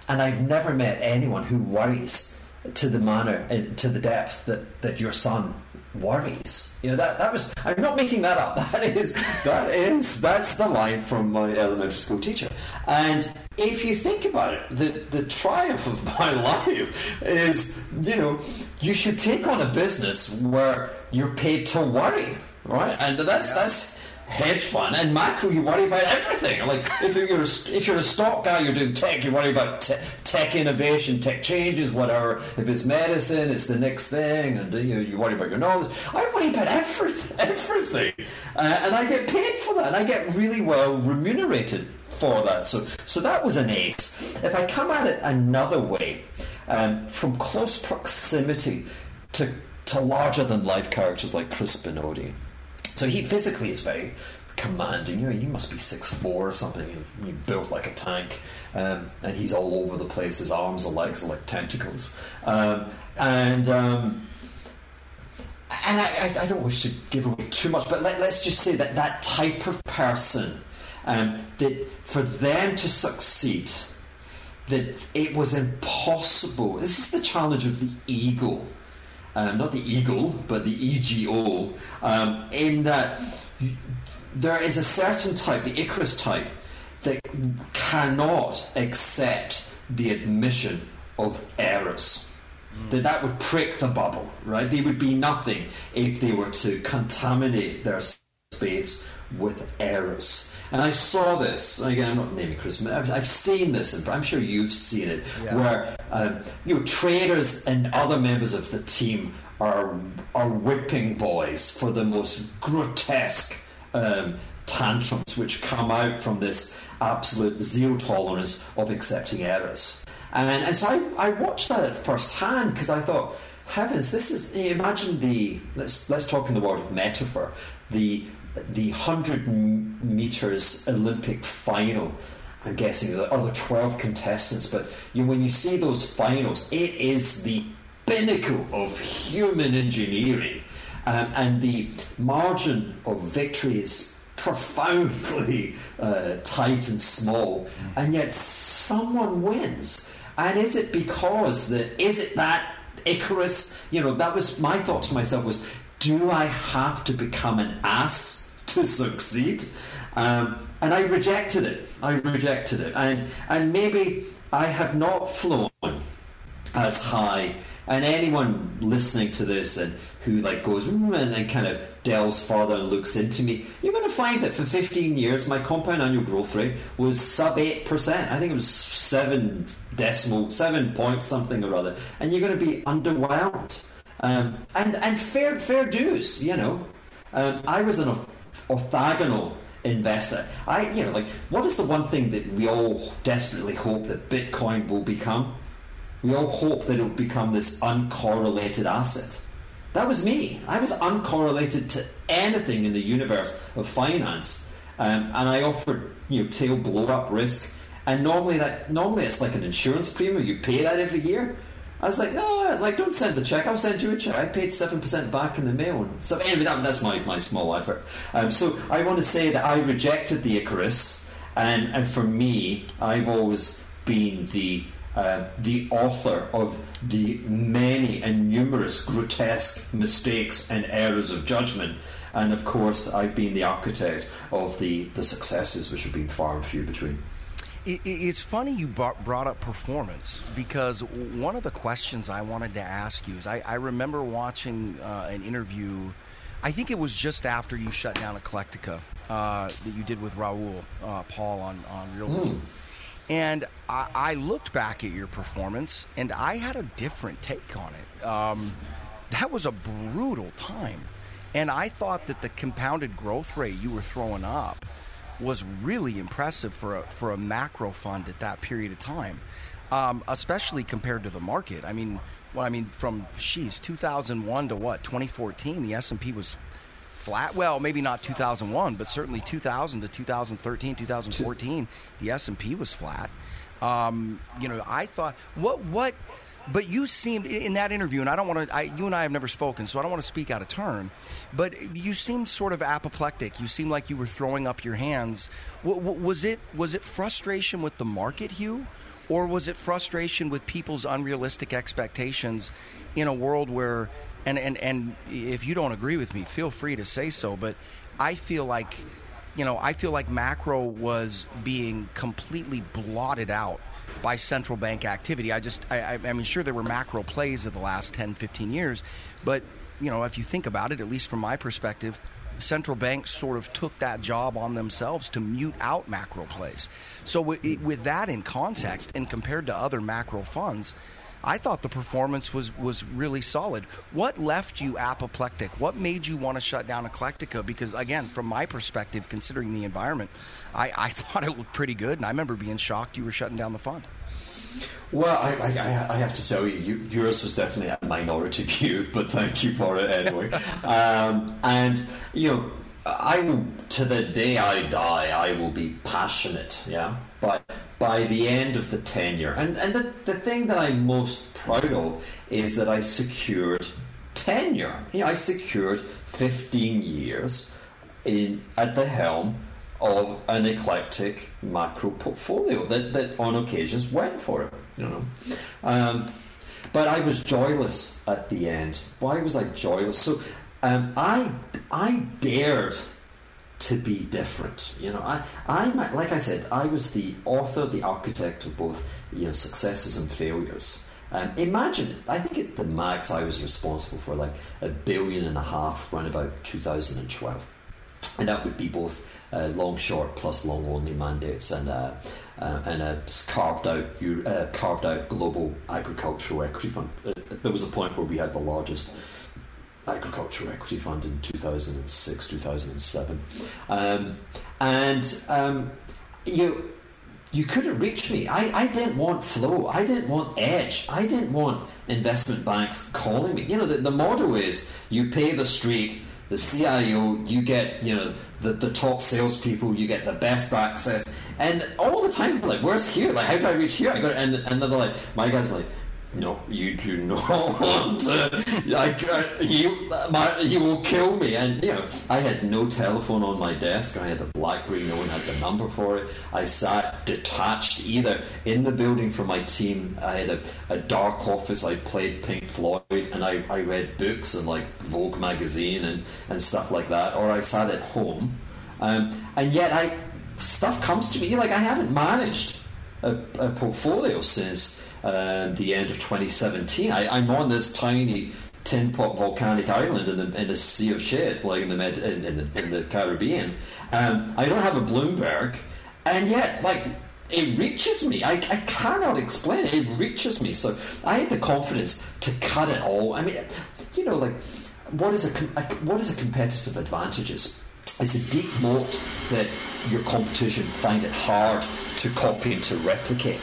and I've never met anyone who worries to the manner, and to the depth that, that your son worries. You know that that was. I'm not making that up. [LAUGHS] That is that is that's the line from my elementary school teacher. And if you think about it, the the triumph of [LAUGHS] my life is you know you should take on a business where you're paid to worry, right? And that's yeah. that's hedge fund and macro you worry about everything. Like if you're a, if you're a stock guy you're doing tech you worry about te- tech innovation tech changes whatever. If it's medicine it's the next thing and you know, you worry about your knowledge. I worry about everything everything. Uh, and I get paid for that and I get really well remunerated for that. So so that was an ace. If I come at it another way um, from close proximity to to larger than life characters like Crispin Odey so he physically is very commanding. You know, he must be six four or something. He, built like a tank, um, and he's all over the place. His arms and legs are like tentacles, um, and. Um, and I, I, don't wish to give away too much, but let, us just say that that type of person, um, that for them to succeed, that it was impossible. This is the challenge of the ego um, not the eagle, but the ego, um, in that there is a certain type, the Icarus type, that cannot accept the admission of errors. Mm. That that would prick the bubble, right? They would be nothing if they were to contaminate their space with errors. And I saw this and again. I'm not naming Chris. I've, I've seen this, and I'm sure you've seen it, yeah. where um, you know traders and other members of the team are are whipping boys for the most grotesque um, tantrums, which come out from this absolute zero tolerance of accepting errors. And, and so I, I watched that at first hand because I thought, heavens, this is imagine the let's let's talk in the world of metaphor the the 100 meters Olympic final. I'm guessing there are other 12 contestants, but you know, when you see those finals, it is the pinnacle of human engineering. Um, and the margin of victory is profoundly uh, tight and small, and yet someone wins. And is it because that? Is it that Icarus? You know, that was my thought to myself was, do I have to become an ass to succeed. Um, and I rejected it. I rejected it. And, and maybe I have not flown as high. And anyone listening to this and who like goes mm, and then kind of delves further and looks into me, you're going to find that for 15 years my compound annual growth rate was sub 8%. I think it was 7 decimal, 7 point something or other. And you're going to be underwhelmed. Um, and and fair fair dues, you know. Um, I was an orthogonal investor. I, you know, like, what is the one thing that we all desperately hope that Bitcoin will become? We all hope that it will become this uncorrelated asset. That was me. I was uncorrelated to anything in the universe of finance, um, and I offered, you know, tail blow up risk. And normally that normally it's like an insurance premium. You pay that every year. I was like, no, like don't send the check. I'll send you a check. I paid seven percent back in the mail. So anyway, that, that's my, my small advert. Um, so I want to say that I rejected the Icarus, and and for me, I've always been the uh, the author of the many and numerous grotesque mistakes and errors of judgment. And of course, I've been the architect of the, the successes, which have been far and few between. It's funny you brought up performance because one of the questions I wanted to ask you is I, I remember watching uh, an interview. I think it was just after you shut down Eclectica uh, that you did with Raoul uh, Pal on on Real. Mm. And I, I, looked back at your performance, and I had a different take on it. Um, that was a brutal time, and I thought that the compounded growth rate you were throwing up was really impressive for a, for a macro fund at that period of time, um, especially compared to the market. I mean, well, I mean, from she's 2001 to what 2014, the S and P was flat. Well, maybe not 2001, but certainly 2000 to 2013, 2014, the S and P was flat. Um, you know, I thought what what. But you seemed in that interview, and I don't want to. you and I have never spoken, so I don't want to speak out of turn. But you seemed sort of apoplectic. You seemed like you were throwing up your hands. was it was it frustration with the market, Hugh, or was it frustration with people's unrealistic expectations in a world where and, and, and if you don't agree with me, feel free to say so. But I feel like, you know, I feel like macro was being completely blotted out by central bank activity. I just, I, I mean, sure, there were macro plays of the last 10, 15 years, but, you know, if you think about it, at least from my perspective, central banks sort of took that job on themselves to mute out macro plays. So, with, with that in context and compared to other macro funds, I thought the performance was was really solid. What left you apoplectic? What made you want to shut down Eclectica? Because again, from my perspective, considering the environment, I, I [LAUGHS] thought it looked pretty good, and I remember being shocked you were shutting down the fund. Well, I, I, I, have to tell you, you, yours was definitely a minority [LAUGHS] view, but thank you for it anyway. [LAUGHS] um, and you know, I will to the day I die, I will be passionate, yeah, but by the end of the tenure. And, and the, the thing that I'm most proud of is that I secured tenure. Yeah, I secured 15 years in at the helm of an eclectic macro portfolio that, that on occasions went for it. You know, um, but I was joyless at the end. Why was I joyless? So um, I I dared to be different. You know, I, I, like I said, I was the author, the architect of both, you know, successes and failures. Um, imagine, I think at the max I was responsible for like a billion and a half around about 2012. And that would be both uh, long short plus long only mandates and uh, uh, and a carved out uh, carved out global agricultural equity fund. Uh, there was a point where we had the largest agricultural equity fund in 2006 2007 um, and um, you you couldn't reach me. I, I didn't want flow. I didn't want edge. I didn't want investment banks calling me. You know the, the motto is you pay the street the CIO you get you know the, the top salespeople you get the best access. And all the time like where's here? Like how do I reach here? I got and, and they're like my guy's like no, you do not [LAUGHS] want to. Like, uh, he, my, he will kill me. And, you know, I had no telephone on my desk. I had a Blackberry, no one had the number for it. I sat detached either in the building from my team. I had a, a dark office. I played Pink Floyd and I, I read books and, like, Vogue magazine and, and stuff like that. Or I sat at home. Um, and yet, I stuff comes to me. Like, I haven't managed a, a portfolio since uh, the end of 2017. I, am on this tiny tin pot volcanic island in the in the sea of shit, like in the Med, in, in, the, in the Caribbean. Um, I don't have a Bloomberg, and yet like it reaches me. I, I cannot explain it. It reaches me. So I had the confidence to cut it all. I mean, you know, like what is a, a what is a competitive advantages? It's a deep moat that your competition find it hard to copy and to replicate.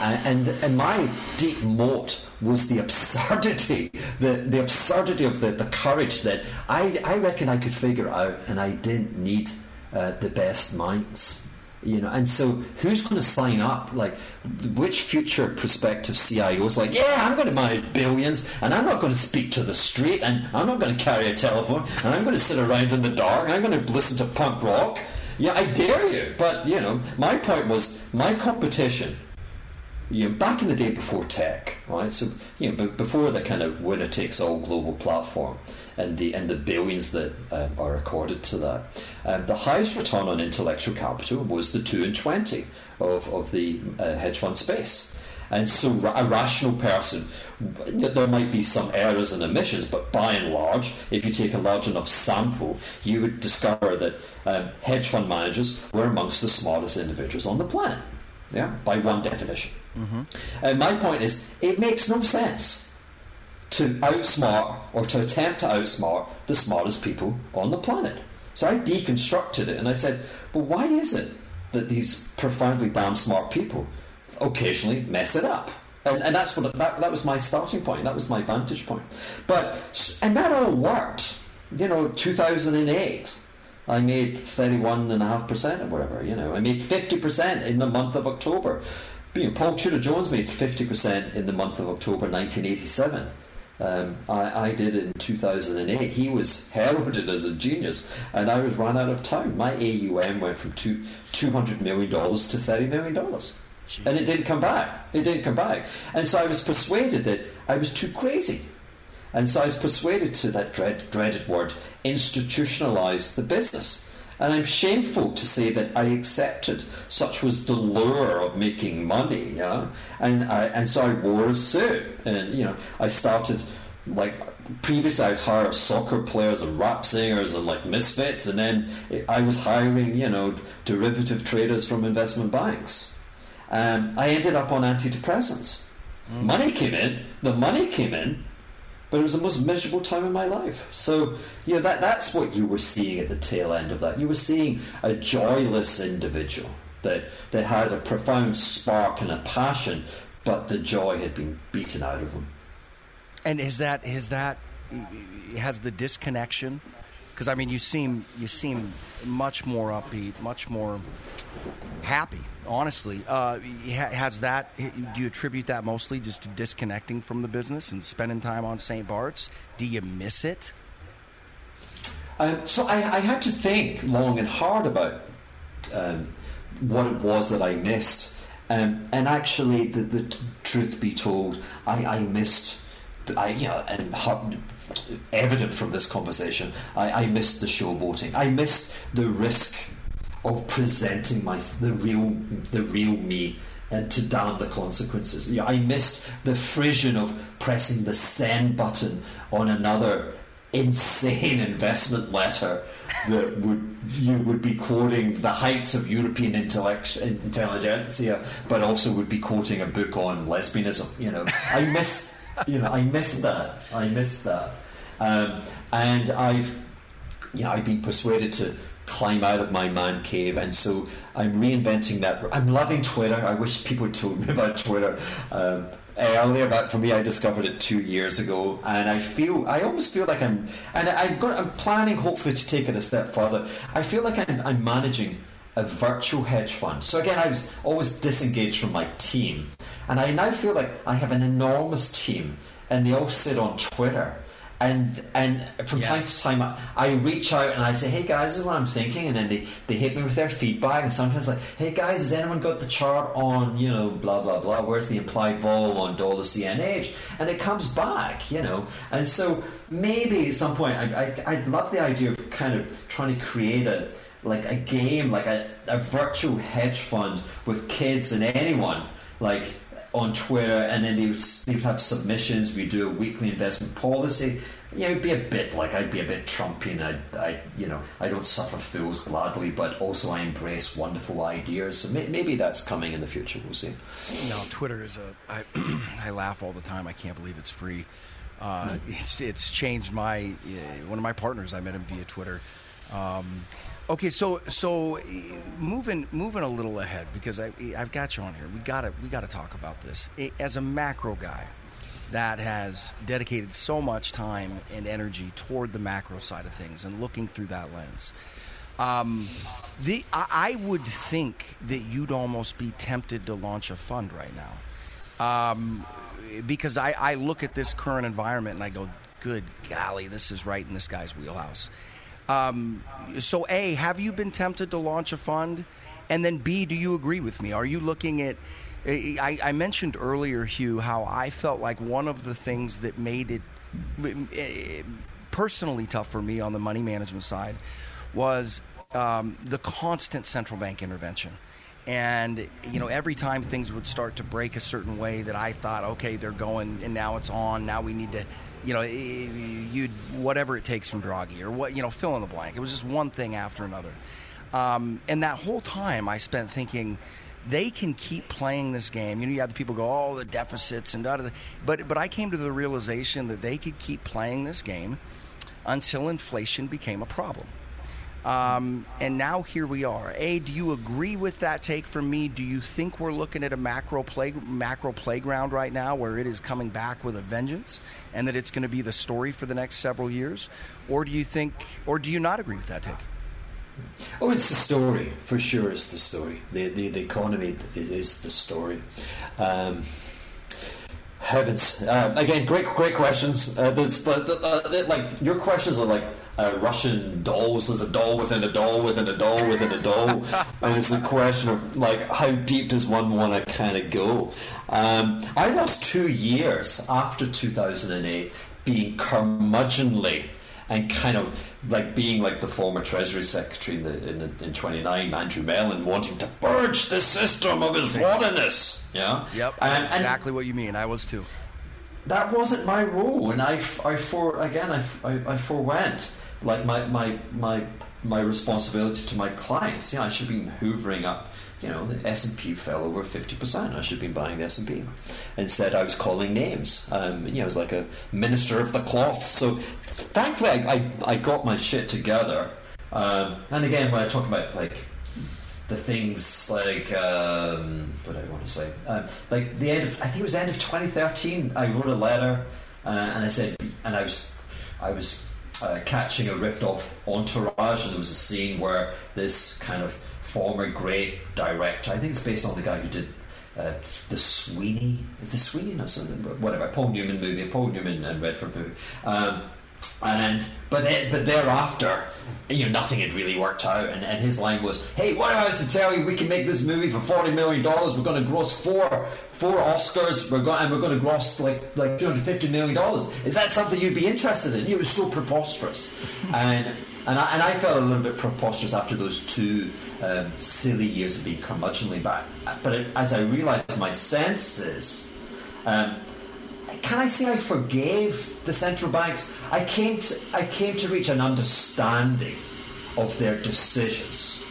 And, and my deep moat was the absurdity, the, the absurdity of the, the courage that I, I reckon I could figure out, and I didn't need uh, the best minds. You know, and so who's going to sign up? Like, which future prospective CIOs like, yeah, I'm going to manage billions, and I'm not going to speak to the street, and I'm not going to carry a telephone, and I'm going to sit around in the dark, and I'm going to listen to punk rock. Yeah, I dare you. But you know, my point was my competition you know, back in the day before tech, right? So you know, before the kind of winner takes all global platform and the and the billions that uh, are accorded to that, um, the highest return on intellectual capital was the two and twenty of of the uh, hedge fund space. And so, a rational person, there might be some errors and omissions, but by and large, if you take a large enough sample, you would discover that um, hedge fund managers were amongst the smartest individuals on the planet. Yeah, by one definition. Mm-hmm. And my point is, it makes no sense to outsmart or to attempt to outsmart the smartest people on the planet. So I deconstructed it and I said, well, why is it that these profoundly damn smart people occasionally mess it up? And, and that's what that, that was my starting point. That was my vantage point. But and that all worked. You know, 2008. I made 31.5% or whatever, you know. I made 50% in the month of October. You know, Paul Tudor Jones made 50% in the month of October 1987. Um, I, I, did it in 2008. He was [LAUGHS] heralded as a genius, and I was run out of town. My AUM went from two, $200 million to $30 million. Jeez. And it didn't come back. It didn't come back. And so I was persuaded that I was too crazy. And so I was persuaded to that dread, dreaded word, institutionalize the business. And I'm shameful to say that I accepted. Such was the lure of making money, yeah. And I, and so I wore a suit, and you know, I started like previously I'd hire soccer players and rap singers and like misfits, and then I was hiring, you know, derivative traders from investment banks. Um, I ended up on antidepressants. Mm. Money came in. The money came in, but it was the most miserable time in my life. So, you know, that, that's what you were seeing at the tail end of that. You were seeing a joyless individual that, that had a profound spark and a passion, but the joy had been beaten out of him. And is that, is that, has the disconnection, because I mean, you seem, you seem much more upbeat, much more happy honestly. Uh, has that? Do you attribute that mostly just to disconnecting from the business and spending time on St. Bart's? Do you miss it? Um, so I, I, had to think long and hard about um, what it was that I missed, um, and actually, the, the, truth be told, I, I missed. I, know, and evident from this conversation, I, I missed the showboating. I missed the risk of presenting my the real the real me and to damn the consequences. Yeah, I missed the frisson of pressing the send button on another insane investment letter that would you would be quoting the heights of European intellect, intelligentsia, but also would be quoting a book on lesbianism. You know, I miss you know I miss that. I miss that, um, and I've know I've been persuaded to climb out of my man cave. And so I'm reinventing that. I'm loving Twitter. I wish people told me about Twitter. Um, earlier, but for me, I discovered it two years ago, and I feel I almost feel like I'm, and I'm, going, I'm planning hopefully to take it a step further. I feel like I'm, I'm managing a virtual hedge fund. So again, I was always disengaged from my team, and I now feel like I have an enormous team, and they all sit on Twitter and and from yes. time to time I, I, reach out and I say, hey guys, this is what I'm thinking, and then they, they hit me with their feedback, and sometimes like, hey guys, has anyone got the chart on you know blah blah blah? Where's the implied vol on dollar CNH? And it comes back, you know, and so maybe at some point I, I I'd love the idea of kind of trying to create a like a game, like a, a virtual hedge fund with kids and anyone like on Twitter, and then they would, they would have submissions. We do a weekly investment policy. You know, it'd be a bit like I'd be a bit Trumpian. I, I, you know, I don't suffer fools gladly, but also I embrace wonderful ideas. So may, maybe that's coming in the future. We'll see. No, Twitter is a. I, [CLEARS THROAT] I laugh all the time. I can't believe it's free. Uh, hmm. it's it's changed my one of my partners. I met him via Twitter. Um, Okay, so so moving moving a little ahead because I I've got you on here. We gotta we gotta talk about this as a macro guy that has dedicated so much time and energy toward the macro side of things and looking through that lens. Um, the I, I would think that you'd almost be tempted to launch a fund right now, um, because I, I look at this current environment and I go, good golly, this is right in this guy's wheelhouse um, so, A, have you been tempted to launch a fund? And then, B, do you agree with me? Are you looking at. I, I mentioned earlier, Hugh, how I felt like one of the things that made it eh, personally tough for me on the money management side was um, the constant central bank intervention. And you know, every time things would start to break a certain way, that I thought, okay, they're going, and now it's on. Now we need to, you know, you whatever it takes from Draghi or what, you know, fill in the blank. It was just one thing after another. Um, and that whole time, I spent thinking, they can keep playing this game. You know, you have the people go, "Oh, the deficits and da da." But but I came to the realization that they could keep playing this game until inflation became a problem. Um, and now here we are. A, do you agree with that take from me? Do you think we're looking at a macro play macro playground right now where it is coming back with a vengeance, and that it's going to be the story for the next several years, or do you think, or do you not agree with that take? Oh, it's the story for sure. It's the story. The the, the economy is the story. Um, heavens! Uh, again, great great questions. Uh, there's the, the, the, like your questions are like uh, Russian dolls. There's a doll within a doll within a doll within a doll, [LAUGHS] and it's a question of like how deep does one want to kind of go? Um, I lost two years after 2008 being curmudgeonly and kind of like being like the former Treasury Secretary in, the, in, the, in 29, Andrew Mellon, wanting to purge the system of his rottenness. Yeah. Yep. And, exactly and what you mean. I was too. That wasn't my role, and I, I for again, I, I, I forwent like my, my my my responsibility to my clients. Yeah, I should be hoovering up you know, the S and P fell over fifty percent. I should been buying the S and P. Instead, I was calling names. Um, you know, I was like a minister of the cloth. So, thankfully, I, I, I got my shit together. Um, and again, when I talk about like the things like um, what do I want to say? Um, like the end of I think it was end of 2013. I wrote a letter uh, and I said, and I was I was uh, catching a rift off Entourage, and there was a scene where this kind of former great director. I think it's based on the guy who did uh, the Sweeney, the Sweeney, no, something, whatever, Paul Newman movie, Paul Newman and Redford movie. Um, and but then, but thereafter, you know, nothing had really worked out. And, and his line was, "Hey, what if I was to tell you we can make this movie for forty million dollars? We're going to gross four four Oscars. We're going and we're going to gross like like two hundred fifty million dollars. Is that something you'd be interested in?" It was so preposterous, [LAUGHS] and and I, and I felt a little bit preposterous after those two um, silly years of being curmudgeonly. But but it, as I realised my senses. Um, can I say I forgave the central banks? I came to I came to reach an understanding of their decisions,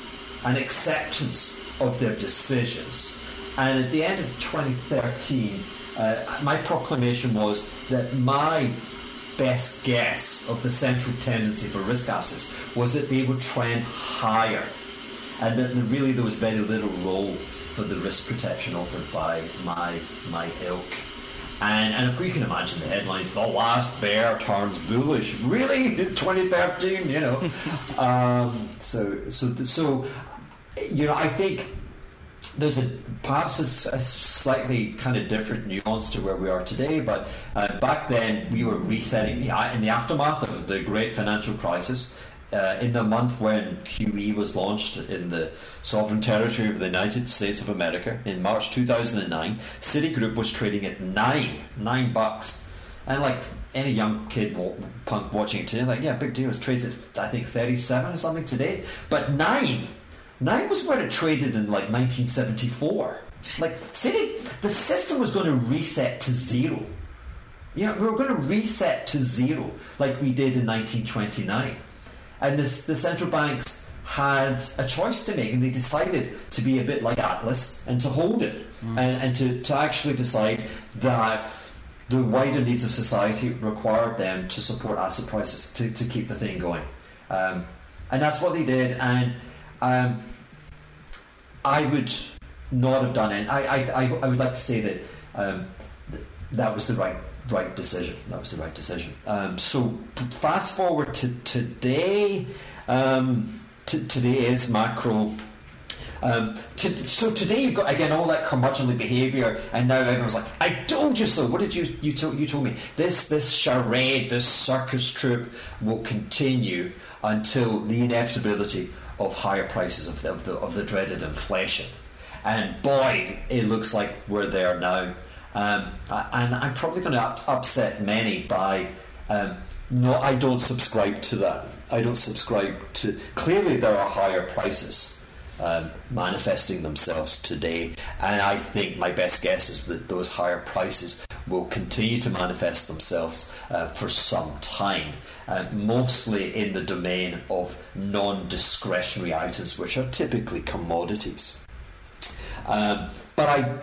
an acceptance of their decisions, and at the end of 2013, uh, my proclamation was that my best guess of the central tendency for risk assets was that they would trend higher, and that really there was very little role for the risk protection offered by my my ilk. And, and of course, you can imagine the headlines: "The last bear turns bullish." Really, [LAUGHS] 2013, you know. [LAUGHS] um, so, so, so, you know, I think there's a perhaps a, a, slightly kind of different nuance to where we are today. But uh, back then, we were resetting in the aftermath of the great financial crisis uh, in the month when QE was launched in the sovereign territory of the United States of America in March 2009, Citigroup was trading at nine, nine bucks. And like any young kid punk watching it today, like, yeah, big deal. It trades at, I think, 37 or something today. But nine, nine was where it traded in like 1974. Like, City, the system was going to reset to zero. Know, we were going to reset to zero like we did in 1929. And this, the central banks had a choice to make, and they decided to be a bit like Atlas and to hold it, mm. and, and to, to actually decide that the wider needs of society required them to support asset prices to, to keep the thing going. Um, and that's what they did. And um, I would not have done it. I, I, I would like to say that um, th- that was the right right decision. That was the right decision. Um, so fast forward to today. Um, t- today is macro. Um, so today you've got again all that curmudgeonly behaviour, and now everyone's like, "I told you so." What did you you told you told me? This this charade, this circus troupe will continue until the inevitability of higher prices of the, of the, of the dreaded inflation. And boy, it looks like we're there now. Um, and I'm probably going to up- upset many by um, no, I don't subscribe to that. I don't subscribe to. Clearly, there are higher prices um, manifesting themselves today, and I think my best guess is that those higher prices will continue to manifest themselves uh, for some time, uh, mostly in the domain of non discretionary items, which are typically commodities. Um, but I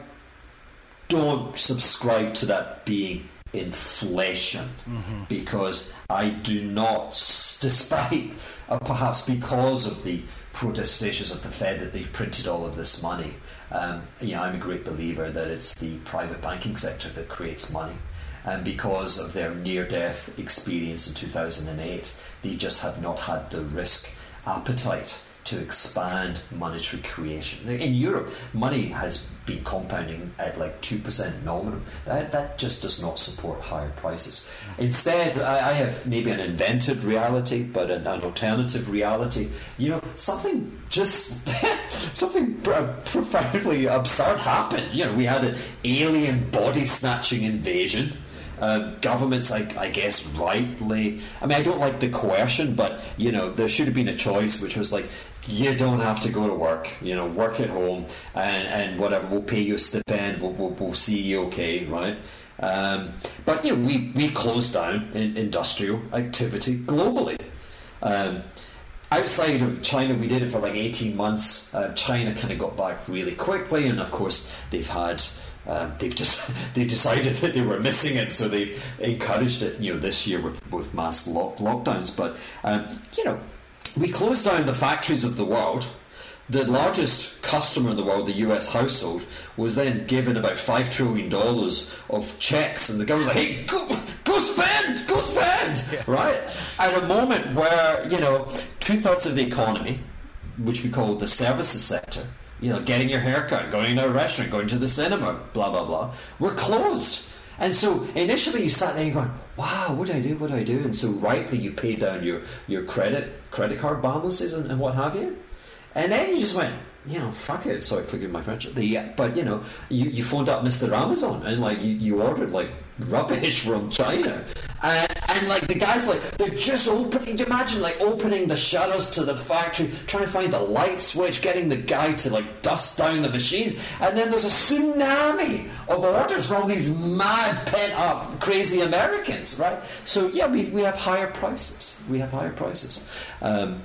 don't subscribe to that being inflation mm-hmm. because I do not, despite uh, perhaps because of the protestations of the Fed that they've printed all of this money. Um, you know, I'm a great believer that it's the private banking sector that creates money. And because of their near death experience in 2008, they just have not had the risk appetite to expand monetary creation. Now, In Europe, money has been compounding at like 2% nominal. That, that just does not support higher prices. Instead, I, I have maybe an invented reality, but an, an alternative reality. You know, something just, [LAUGHS] something profoundly absurd happened. You know, we had an alien body snatching invasion uh, governments, I, I, guess, rightly. I mean, I don't like the coercion, but you know, there should have been a choice, which was like, you don't have to go to work. You know, work at home, and, and whatever. We'll pay you a stipend. We'll, we'll, we'll see you okay, right? Um, but you know, we we closed down in industrial activity globally. Um, outside of China, we did it for like 18 months. Uh, China kind of got back really quickly, and of course, they've had um, they've just [LAUGHS] they decided that they were missing it, so they encouraged it. You know, this year with with mass lock, lockdowns. But um, you know, we closed down the factories of the world. The largest customer in the world, the U.S. household, was then given about five trillion dollars of checks, and the government was like, "Hey, go, go spend, go spend!" Yeah. Right at a moment where you know two thirds of the economy, which we call the services sector, you know, getting your haircut, going to a restaurant, going to the cinema, blah blah blah, were closed. And so initially you sat there, going, "Wow, what do I do? What do I do?" And so rightly you paid down your your credit credit card balances and, and what have you, and then you just went, you know, fuck it. Sorry, forgive my French. The, but you know, you, you phoned up Mr. Amazon and like you, you ordered like rubbish [LAUGHS] from China, and, and like the guys like they're just opening. Imagine like opening the shutters to the factory, trying to find the light switch, getting the guy to like dust down the machines, and then there's a tsunami of orders from these mad pent up crazy Americans, right? So yeah, we we have higher prices. We have higher prices, um,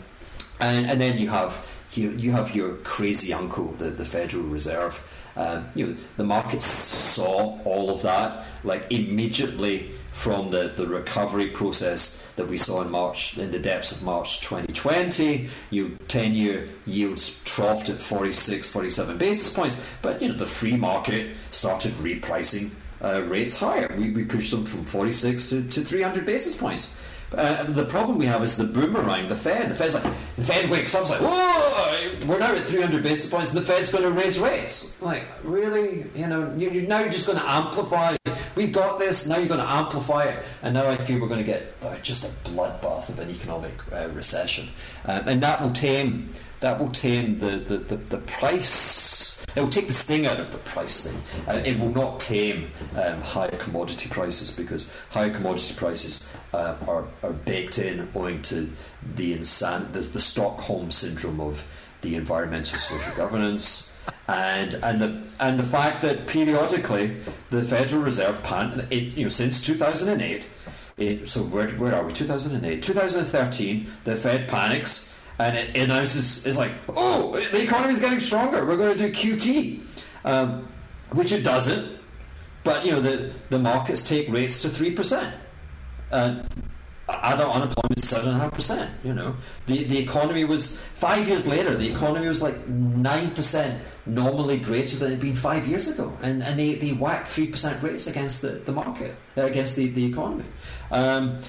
and and then you have you, you have your crazy uncle, the, the Federal Reserve. Um, you know, the markets saw all of that like immediately from the, the recovery process that we saw in March, in the depths of March 2020. You 10 year yields troughed at 46, 47 basis points, but you know the free market started repricing uh, rates higher. We, we pushed them from 46 to, to 300 basis points. Uh, the problem we have is the boomerang, the Fed. The Fed's like, the Fed wakes up, it's like, whoa, we're now at 300 basis points, and the Fed's going to raise rates. Like, really? You know, you, you, now you're just going to amplify. We've got this, now you're going to amplify it. And now I feel we're going to get uh, just a bloodbath of an economic uh, recession. Um, and that will tame, that will tame the, the, the, the price it will take the sting out of the price thing. Uh, it will not tame um, higher commodity prices because higher commodity prices uh, are, are baked in owing to the, insan- the, the Stockholm syndrome of the environmental social governance. And and the and the fact that periodically the Federal Reserve pan it, you know since 2008 it, so where, where are we? 2008 2013 the Fed panics and it, announces it's like, oh, the economy is getting stronger. We're going to do QT, um, which it doesn't. But you know the the markets take rates to three percent. Adult unemployment is seven and a half percent. You know, the the economy was five years later. The economy was like nine percent nominally greater than it had been five years ago, and and they, they whacked three percent rates against the, the market uh, against the the economy. Um,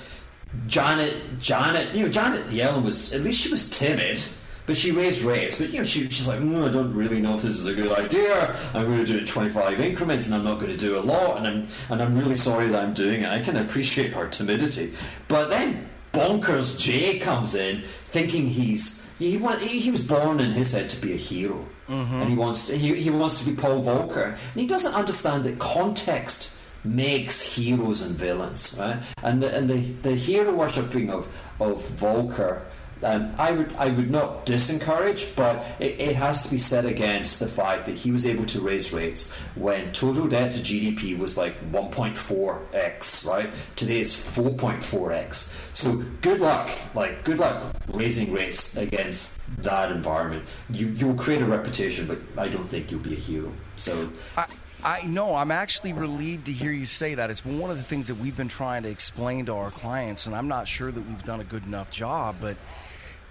Janet, Janet, you know, Janet Yellen was at least she was timid, but she raised rates. But you know, she, she's like, mm, I don't really know if this is a good idea. I'm going to do it in 25 increments, and I'm not going to do a lot. And I'm and I'm really sorry that I'm doing it. I can appreciate her timidity, but then bonkers Jay comes in, thinking he's he, he, he was born in his head to be a hero, mm-hmm. and he wants to, he, he wants to be Paul Volcker, and he doesn't understand that context makes heroes and villains, right? And the and the, the hero worshipping of of Volcker um, I would I would not disencourage, but it, it, has to be set against the fact that he was able to raise rates when total debt to GDP was like 1.4x, right? Today it's 4.4x. So good luck, like good luck raising rates against that environment. You you'll create a reputation, but I don't think you'll be a hero. So. I- I know. I'm actually relieved to hear you say that. It's one of the things that we've been trying to explain to our clients, and I'm not sure that we've done a good enough job. But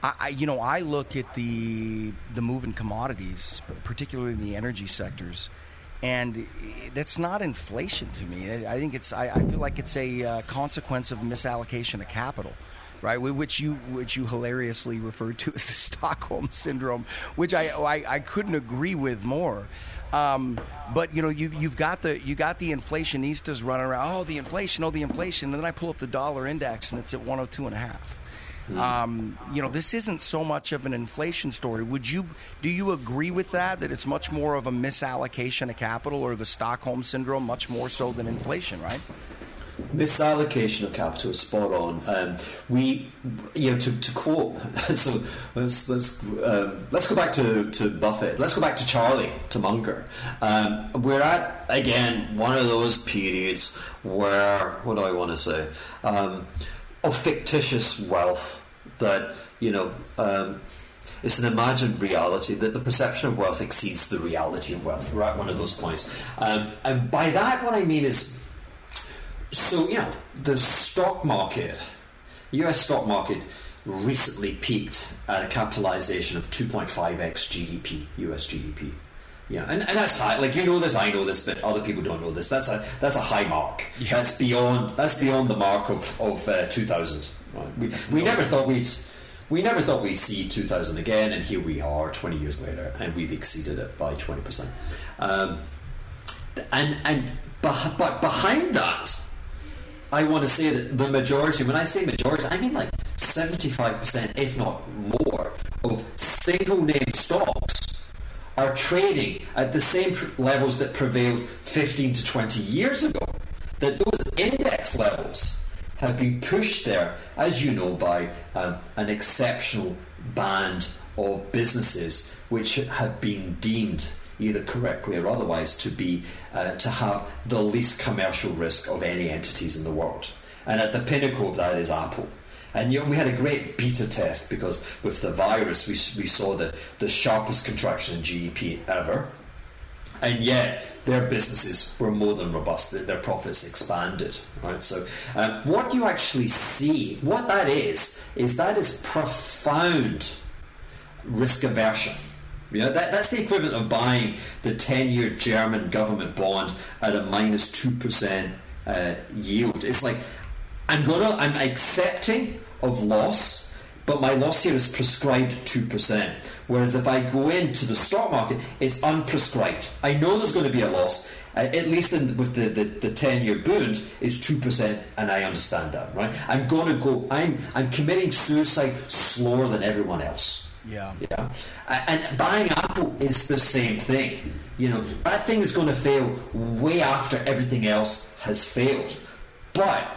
I, I, you know, I look at the the move in commodities, particularly in the energy sectors, and that's not inflation to me. I think it's. I, I feel like it's a uh, consequence of misallocation of capital right? Which you which you hilariously referred to [LAUGHS] as the Stockholm syndrome, which I I, I couldn't agree with more. Um, but you know you you've got the you got the inflationistas running around. Oh, the inflation! Oh, the inflation! And then I pull up the dollar index and it's at 102 and a. Mm-hmm. Um, you know, this isn't so much of an inflation story. Would you do you agree with that? That it's much more of a misallocation of capital or the Stockholm syndrome, much more so than inflation, right? Misallocation of capital is spot on. Um, we, you know, to, to quote, [LAUGHS] so let's let's um, let's go back to, to Buffett. Let's go back to Charlie to Munger. Um, we're at again one of those periods where what do I want to say um, of fictitious wealth that you know. Um, it's an imagined reality that the perception of wealth exceeds the reality of wealth. We're at one of those points, um, and by that, what I mean is so, know, the stock market, US stock market recently peaked at a capitalization of 2.5x GDP, US GDP. Yeah, and, and that's high. Like you know this, I know this, but other people don't know this. That's a that's a high mark. Yeah. That's beyond that's beyond the mark of of uh, 2000. Right? We, we never thought we'd we never thought we'd see 2000 again, and here we are, 20 years later, and we've exceeded it by 20 percent. Um, and and but behind that, I want to say that the majority, when I say majority, I mean like 75%, if not more, of single name stocks are trading at the same levels that prevailed 15 to 20 years ago. That those index levels have been pushed there, as you know, by um, an exceptional band of businesses which have been deemed either correctly or otherwise, to be uh, to have the least commercial risk of any entities in the world. And at the pinnacle of that is Apple. And you know, we had a great beta test because with the virus, we, we saw the, the sharpest contraction in GDP ever. And yet, their businesses were more than robust. Their profits expanded, right? So, um, what you actually see, what that is, is that is profound risk aversion. Yeah, that, that's the equivalent of buying the 10 year German government bond at a minus 2% uh, yield. It's like, I'm gonna, I'm accepting of loss, but my loss here is prescribed 2%. Whereas if I go into the stock market, it's unprescribed. I know there's going to be a loss, uh, at least in, with the, the, the 10 year bond, is 2%, and I understand that, right? I'm going to go, I'm, I'm committing suicide slower than everyone else. Yeah. Yeah. And buying Apple is the same thing. You know, that thing is going to fail way after everything else has failed. But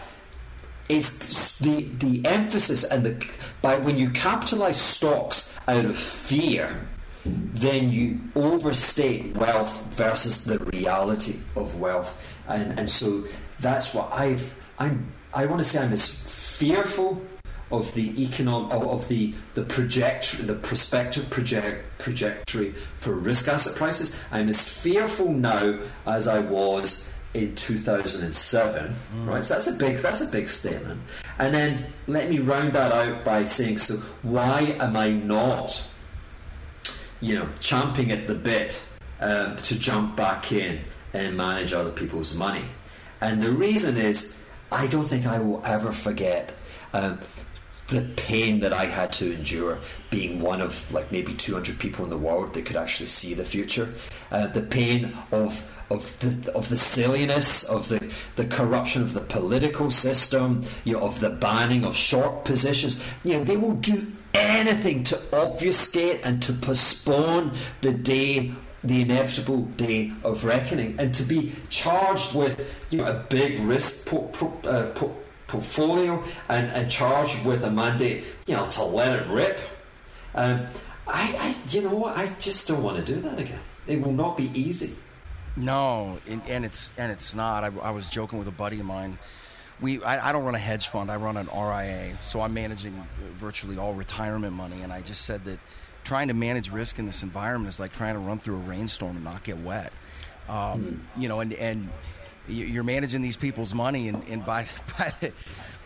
it's the the emphasis and the by when you capitalize stocks out of fear, then you overstate wealth versus the reality of wealth. And and so that's what I've I'm I want to say I'm as fearful of the economic of the the project the prospective project trajectory for risk asset prices. I'm as fearful now as I was in 2007. Mm. Right, so that's a big that's a big statement. And then let me round that out by saying, so why am I not, you know, champing at the bit um, to jump back in and manage other people's money? And the reason is, I don't think I will ever forget. Um, the pain that I had to endure being one of like maybe 200 people in the world that could actually see the future. Uh, the pain of of the of the silliness of the the corruption of the political system, you know, of the banning of short positions. You know, they will do anything to obfuscate and to postpone the day the inevitable day of reckoning and to be charged with you know, a big risk po- uh, po- portfolio and, and charged with a mandate, you know, to let it rip. Um, I, I, you know what? I just don't want to do that again. It will not be easy. No, and, and it's and it's not. I, I, was joking with a buddy of mine. We, I, I, don't run a hedge fund. I run an RIA, so I'm managing virtually all retirement money. And I just said that trying to manage risk in this environment is like trying to run through a rainstorm and not get wet. Um, mm. You know, and and you're managing these people's money, and, and by [LAUGHS] by the,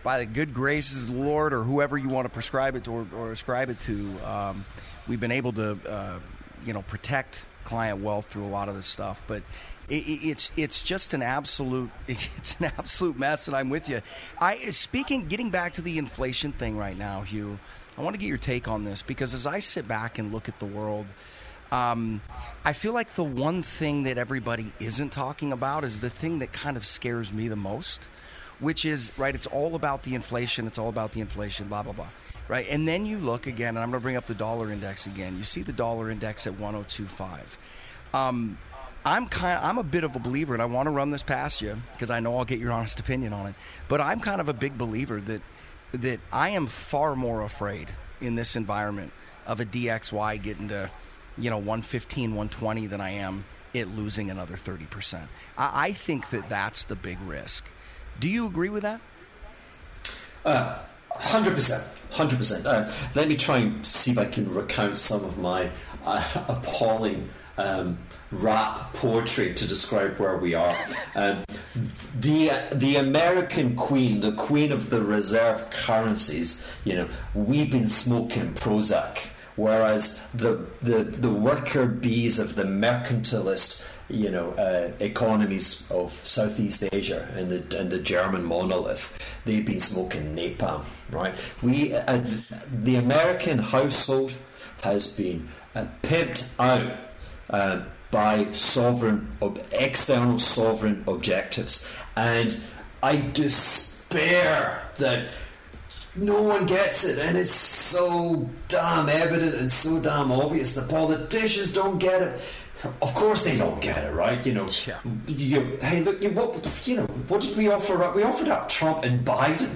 by the good graces, of the Lord, or whoever you want to prescribe it to or, or ascribe it to, um, we've been able to, uh, you know, protect client wealth through a lot of this stuff. But it, it's it's just an absolute [LAUGHS] it's an absolute mess, and I'm with you. I speaking, getting back to the inflation thing right now, Hugh. I want to get your take on this because as I sit back and look at the world. Um, I feel like the one thing that everybody isn't talking about is the thing that kind of scares me the most, which is right. It's all about the inflation. It's all about the inflation. Blah blah blah right? And then you look again, and I'm going to bring up the dollar index again. You see the dollar index at 102.5. Um, I'm kind of, I'm a bit of a believer, and I want to run this past you because I know I'll get your honest opinion on it. But I'm kind of a big believer that that I am far more afraid in this environment of a DXY getting to you know 115, 120 than I am it losing another 30 percent. I, I think that that's the big risk. Do you agree with that? Uh, hundred percent. Hundred percent. Uh, let me try and see if I can recount some of my uh, [LAUGHS] appalling um, rap poetry to describe where we are. Um, the the American Queen, the Queen of the reserve currencies. You know, we've been smoking Prozac, whereas the the the worker bees of the mercantilist you know, uh, economies of Southeast Asia and the and the German monolith, they've been smoking napalm, right? We, uh, the American household has been uh, pimped out uh, by sovereign, ob- external sovereign objectives, and I despair that no one gets it, and it's so damn evident and so damn obvious. The politicians don't get it of course they don't get it, right? You know, yeah. you, hey, look, you, what, you know, what did we offer up? We offered up Trump and Biden.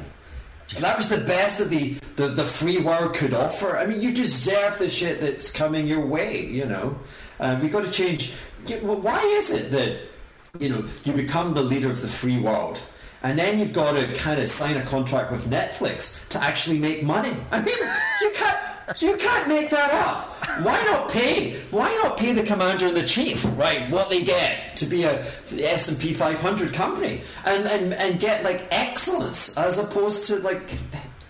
That was the best that the, the, the free world could offer. I mean, you deserve the shit that's coming your way, you know. Uh, we got to change. Why is it that, you know, you become the leader of the free world? And then you've got to kind of sign a contract with Netflix to actually make money. I mean, you can't you can't make that up. Why not pay? Why not pay the commander and the chief, right? What they get to be a S and P 500 company, and, and and get like excellence as opposed to like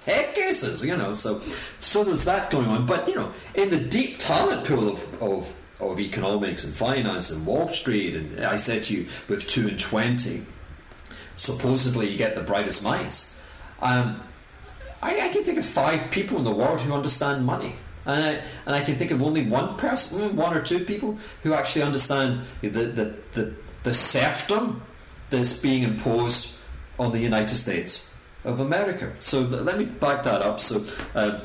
head cases, you know. So so there's that going on. But you know, in the deep talent pool of, of of economics and finance and Wall Street, and I said to you with two and twenty, supposedly you get the brightest minds. Um, I, I, can think of five people in the world who understand money. And I, and I can think of only one person, mm, one or two people, who actually understand the, the, the, the serfdom that's being imposed on the United States of America. So let me back that up. So uh,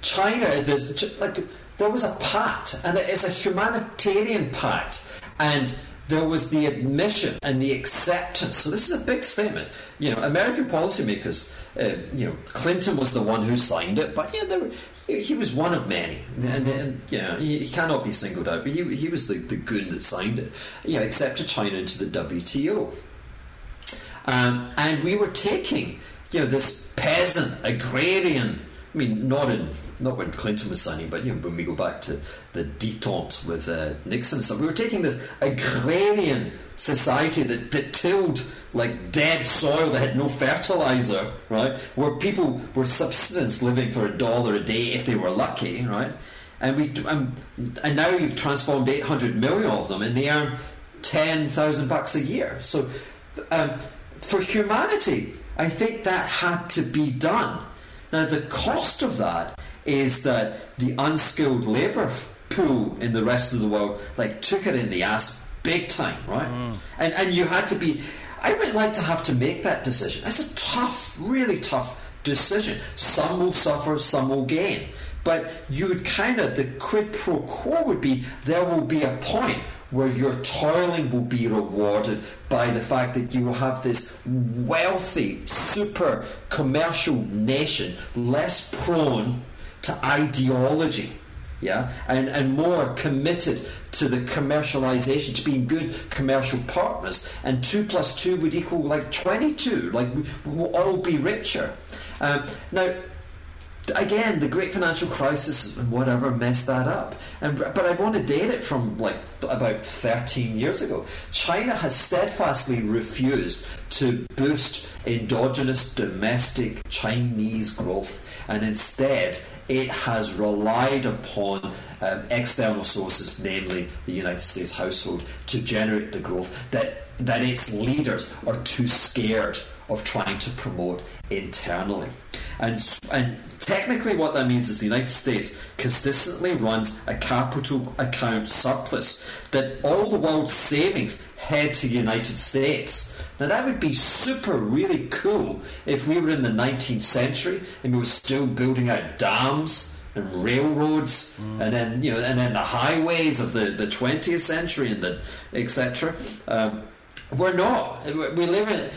China, there's like there was a pact, and it is a humanitarian pact, and there was the admission and the acceptance. So this is a big statement. You know, American policymakers. Uh, you know, Clinton was the one who signed it, but you know, were, he, he, was one of many, and, and you know, he, he, cannot be singled out. But he, he was the, the goon that signed it. You know, accepted China into the WTO, um, and we were taking you know this peasant agrarian. I mean, not in not when Clinton was signing, but you know, when we go back to the detente with uh, Nixon and stuff, we were taking this agrarian society that, that tilled like dead soil that had no fertilizer, right? Where people were subsistence living for a dollar a day if they were lucky, right? And we um, and now you've transformed 800 million of them, and they earn 10,000 bucks a year. So um, for humanity, I think that had to be done. Now the cost of that is that the unskilled labour pool in the rest of the world like took it in the ass big time, right? Mm. And and you had to be. I would like to have to make that decision. It's a tough, really tough decision. Some will suffer, some will gain. But you would kind of, the quid pro quo would be there will be a point where your toiling will be rewarded by the fact that you will have this wealthy, super commercial nation less prone to ideology yeah, and, and more committed to the commercialization, to being good commercial partners. And two plus two would equal like 22, like we, will all be richer. Um, now, again, the great financial crisis and whatever messed that up. And but I want to date it from like about 13 years ago. China has steadfastly refused to boost endogenous domestic Chinese growth, and instead it has relied upon um, external sources, namely the United States household, to generate the growth that that its leaders are too scared of trying to promote internally. And, and technically, what that means is the United States consistently runs a capital account surplus, that all the world's savings head to the United States. Now, that would be super really cool if we were in the 19th century and we were still building out dams and railroads mm. and then you know and then the highways of the, the 20th century and the etc um, we're not. We live in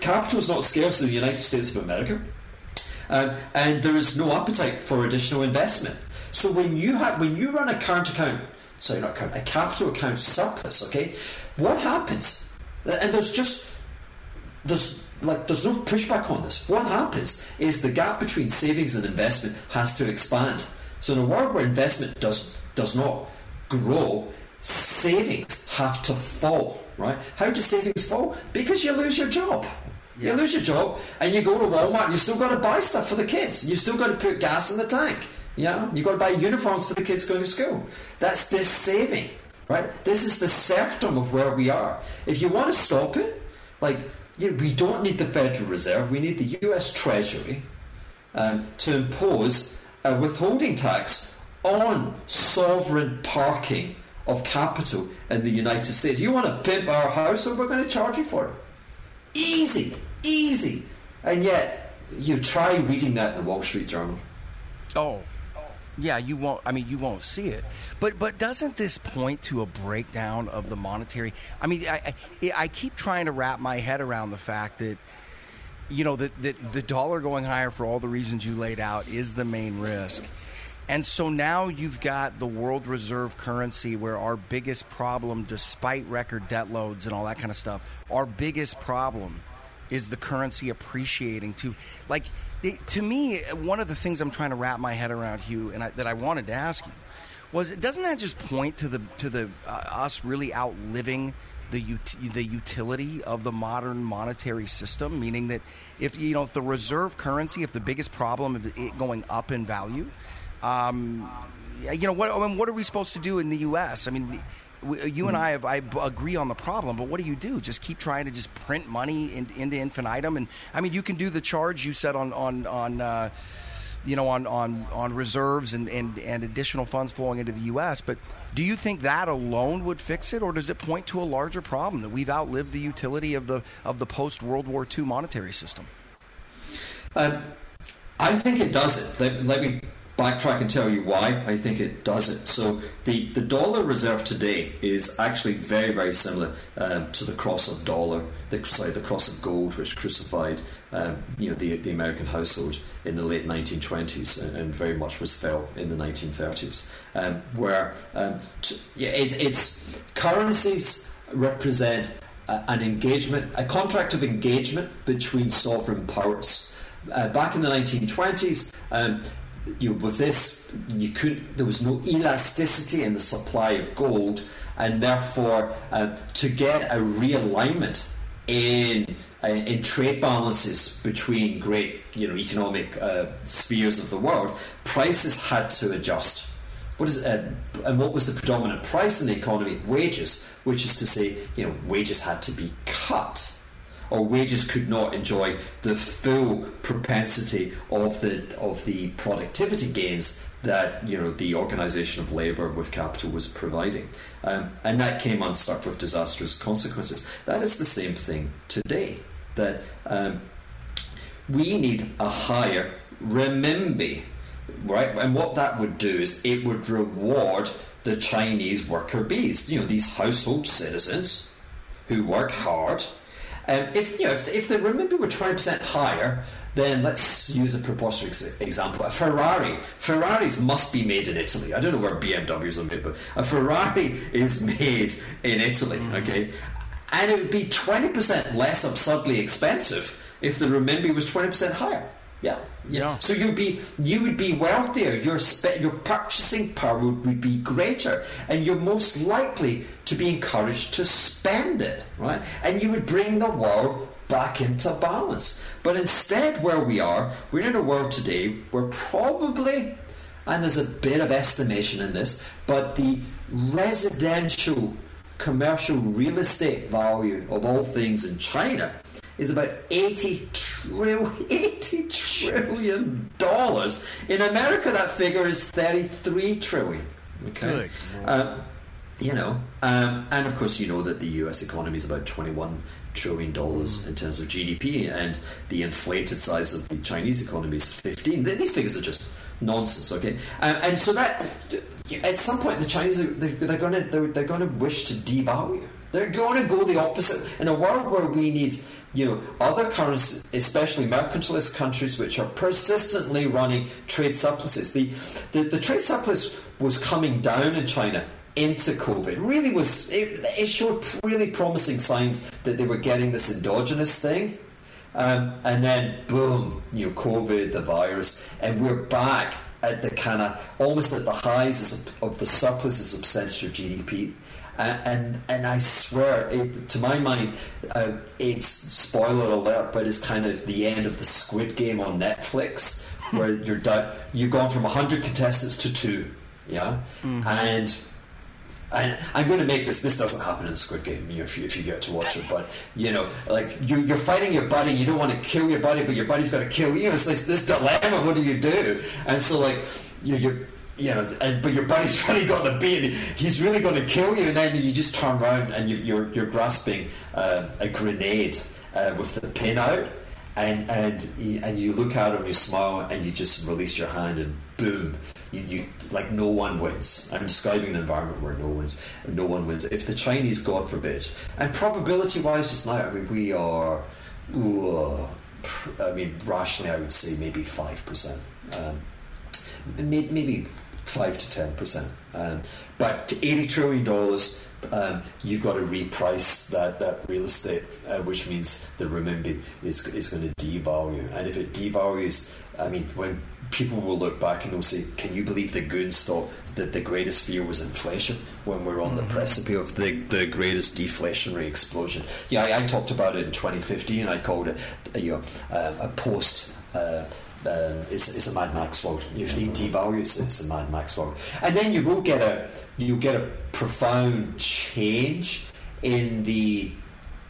capital is not scarce in the United States of America, um, and there is no appetite for additional investment. So when you have when you run a current account, sorry, not current, a capital account surplus, okay, what happens? Uh, and there's just there's like there's no pushback on this. What happens is the gap between savings and investment has to expand. So in a world where investment does does not grow, savings have to fall, right? How do savings fall? Because you lose your job. Yeah. You lose your job and you go to Walmart you still got to buy stuff for the kids. You still got to put gas in the tank. Yeah, you got to buy uniforms for the kids going to school. That's this saving, right? This is the serfdom of where we are. If you want to stop it, like we don't need the Federal Reserve. We need the U.S. Treasury um, to impose a withholding tax on sovereign parking of capital in the United States. You want to pimp our house, so we're going to charge you for it. Easy, easy. And yet, you try reading that in the Wall Street Journal. Oh, yeah, you won't. I mean, you won't see it. But but doesn't this point to a breakdown of the monetary? I mean, I I, I keep trying to wrap my head around the fact that you know that the, the dollar going higher for all the reasons you laid out is the main risk. And so now you've got the world reserve currency where our biggest problem, despite record debt loads and all that kind of stuff, our biggest problem is the currency appreciating to like it, to me one of the things i'm trying to wrap my head around hugh and I, that i wanted to ask you was doesn't that just point to the to the uh, us really outliving the ut- the utility of the modern monetary system meaning that if you know if the reserve currency if the biggest problem of it going up in value um, you know, what, I mean, what are we supposed to do in the U.S.? I mean, we, you and I have I agree on the problem, but what do you do? Just keep trying to just print money in, into infinitum, and I mean, you can do the charge you said on on on. Uh, you know, on, on, on reserves and, and, and additional funds flowing into the U.S. But do you think that alone would fix it, or does it point to a larger problem that we've outlived the utility of the of the post World War II monetary system? Uh, I think it does it. Let, let me backtrack and tell you why I think it does it. So the, the dollar reserve today is actually very very similar um, to the cross of dollar, the, sorry, the cross of gold, which crucified um, you know the, the American household in the late 1920s and, very much was fell in the 1930s, um, where um, t- yeah, it, it's currencies represent a, an engagement, a contract of engagement between sovereign powers. Uh, back in the 1920s, um, you know, with this, you could there was no elasticity in the supply of gold, and therefore, uh, to get a realignment in uh, in trade balances between great you know economic uh, spheres of the world, prices had to adjust. What is uh, and what was the predominant price in the economy? Wages, which is to say, you know, wages had to be cut or wages could not enjoy the full propensity of the of the productivity gains that you know the organisation of labour with capital was providing, um, and that came unstuck with disastrous consequences. That is the same thing today. That um, we need a higher renminbi, right? And what that would do is it would reward the Chinese worker bees. You know, these household citizens who work hard. Um, if you know, if, if the renminbi were twenty percent higher, then let's use a preposterous example. A Ferrari. Ferraris must be made in Italy. I don't know where BMWs are made, but a Ferrari [LAUGHS] is made in Italy. Mm. Okay, and it would be twenty percent less absurdly expensive if the renminbi was twenty percent higher. Yeah. Yeah. So you'd be you would be wealthier. Your spe- your purchasing power would, would be greater, and you're most likely to be encouraged to spend it, right? And you would bring the world back into balance. But instead, where we are, we're in a world today where probably, and there's a bit of estimation in this, but the residential commercial real estate value of all things in China is about 80 trillion, [LAUGHS] 80 trillion dollars. In America, that figure is 33 trillion. Okay. Um, you know, um, and of course, you know that the US economy is about 21 trillion dollars in terms of GDP, and the inflated size of the Chinese economy is 15. These figures are just nonsense. Okay, um, and so that at some point the Chinese are, they're, they're going to they're, they're going to wish to devalue. They're going to go the opposite in a world where we need you know, other currencies, especially mercantilist countries, which are persistently running trade surpluses. The, the, the trade surplus was coming down in China into COVID. Really was it, it, showed really promising signs that they were getting this endogenous thing. Um, and then boom, you know, COVID, the virus, and we're back at the kind of almost at the highs of, of the surpluses of percentage GDP and and I swear, it, to my mind, uh, it's spoiler alert, but it's kind of the end of the Squid Game on Netflix, where you're done. You've gone from hundred contestants to two, yeah, mm-hmm. and. And I'm going to make this. This doesn't happen in Squid Game if, you, if you get to watch it. But you know, like you, you're fighting your buddy. You don't want to kill your buddy, but your buddy's got to kill you. It's this, this dilemma. What do you do? And so, like, you, you're you know, but your buddy's [LAUGHS] really got the beat. He's really going to kill you, and then you just turn around and you, are you're, you're grasping uh, a grenade uh, with the pin out, and and and you look at him, you smile, and you just release your hand, and boom, you, you like no one wins. I'm describing an environment where no wins, no one wins. If the Chinese, God forbid, and probability-wise, just now, I mean, we are. Ooh, I mean, rationally, I would say maybe five percent. Um, maybe five to ten percent. Um, but eighty trillion dollars, um, you've got to reprice that, that real estate, uh, which means the renminbi is is going to devalue. And if it devalues, I mean, when people will look back and they'll say, "Can you believe the goons thought that the greatest fear was inflation when we're on mm-hmm. the precipice of the, the greatest deflationary explosion?" Yeah, I, I, talked about it in 2015. I called it, you know, uh, a post. Uh, it's, it's a Mad Max world. If they devalue it, it's a Mad Max world. And then you will get a you get a profound change in the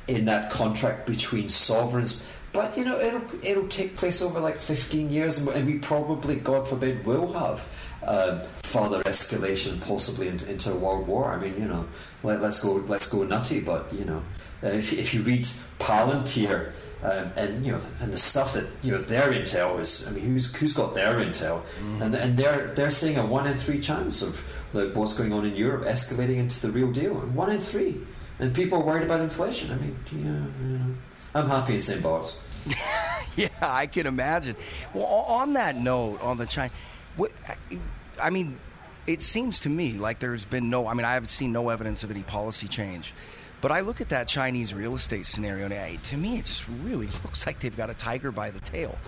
in that contract between sovereigns. But you know it'll it'll take place over like fifteen years, and we probably, God forbid, will have um, further escalation, possibly into, into, a world war. I mean, you know, let, us go let's go nutty. But you know, if if you read Palantir um, and you know, and the stuff that you know their intel is. I mean, who's who's got their intel? Mm-hmm. And and they're they're seeing a one in three chance of like, what's going on in Europe escalating into the real deal. And One in three, and people are worried about inflation. I mean, yeah, you know, I'm happy in St. Bart's. [LAUGHS] yeah, I can imagine. Well, on that note, on the China, what, I mean, it seems to me like there's been no. I mean, I haven't seen no evidence of any policy change. But I look at that Chinese real estate scenario, and to me, it just really [LAUGHS] looks like they've got a tiger by the tail.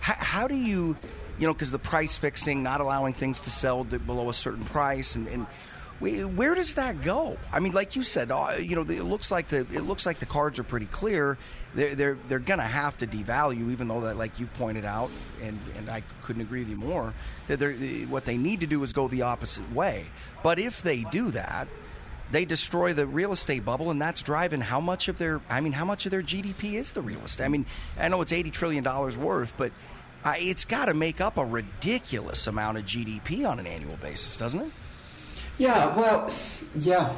How, how do you, you know, because the price fixing, not allowing things to sell below a certain price, and, and where does that go? I mean, like you said, uh, you know, it looks like the it looks like the cards are pretty clear. They're they're, they're going to have to devalue, even though that, like you pointed out, and, and I couldn't agree with you more. That what they need to do is go the opposite way. But if they do that, they destroy the real estate bubble, and that's driving how much of their I mean, how much of their GDP is the real estate? I mean, I know it's eighty trillion dollars worth, but uh, it's got to make up a ridiculous amount of GDP on an annual basis, doesn't it? Yeah, well, yeah,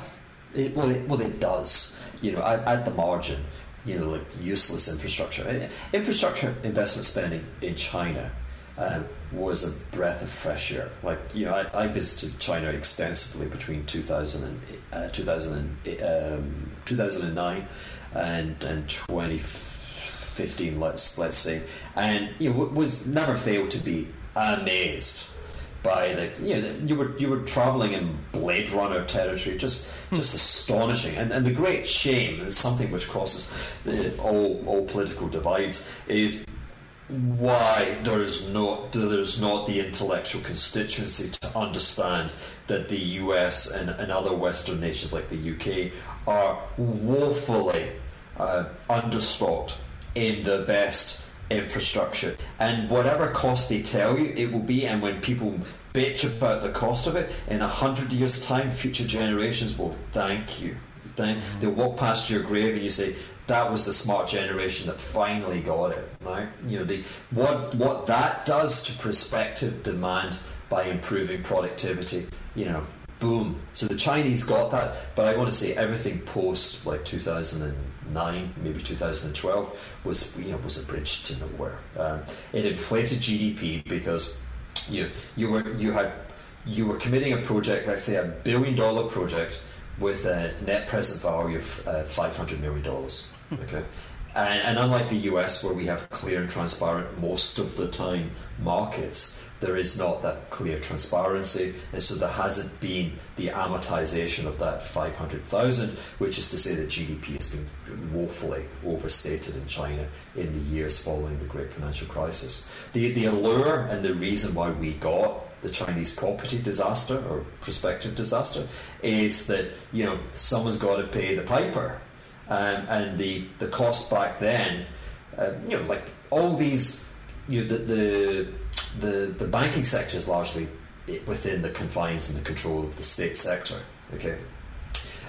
it, well, it, well, it does. You know, at, at the margin, you know, like useless infrastructure, infrastructure investment spending in China uh, was a breath of fresh air. Like you know, I, I visited China extensively between 2000 and, uh, 2000 and, um, 2009 and and 2015, let's let's say, and you know was never failed to be amazed by the you know you were you were traveling in Blade Runner territory, just just astonishing. And and the great shame, something which crosses the, all all political divides, is why there is not there's not the intellectual constituency to understand that the US and, and other Western nations like the UK are woefully uh, understocked in the best infrastructure. And whatever cost they tell you it will be, and when people bitch about the cost of it, in a hundred years' time, future generations will thank you. Then mm-hmm. they'll walk past your grave and you say, that was the smart generation that finally got it. Right? You know, the what what that does to prospective demand by improving productivity. You know, boom. So the Chinese got that, but I want to say everything post like 2009, maybe 2012 was you know was a bridge to nowhere. Um, it inflated GDP because you you were you had you were committing a project, let's say a billion dollar project with a net present value of uh, 500 million dollars. Okay. And, and, unlike the US, where we have clear and transparent most of the time markets, there is not that clear transparency, and so there hasn't been the amortization of that 500,000, which is to say that GDP has been woefully overstated in China in the years following the great financial crisis. The, the allure and the reason why we got the Chinese property disaster or prospective disaster is that you know someone's got to pay the piper, um, and the the cost back then, uh, you know, like all these, you know, the, the the, the banking sector is largely within the confines and the control of the state sector. Okay,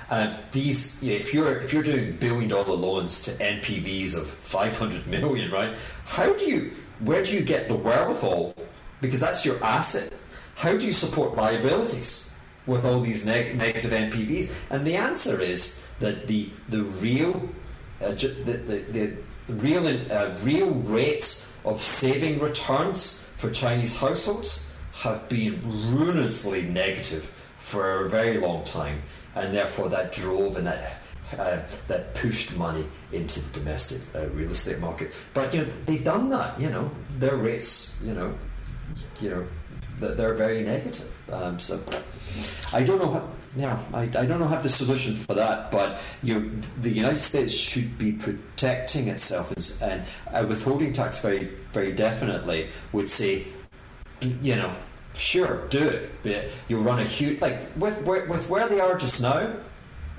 uh, these yeah, if you're if you're doing billion dollar loans to NPVs of 500 million, right? How do you where do you get the wherewithal? Because that's your asset. How do you support liabilities with all these neg- negative NPVs? And the answer is that the the real uh, the, the, the real uh, real rates of saving returns for Chinese households have been ruinously negative for a very long time, and therefore that drove and that uh, that pushed money into the domestic uh, real estate market. But you know they've done that. You know their rates. You know, you know they're very negative. Um, so I don't know. How, yeah, I, I don't know have the solution for that, but you, the United States should be protecting itself, as, and a withholding tax very, very definitely would say, you know, sure, do it, but you'll run a huge like with with where they are just now,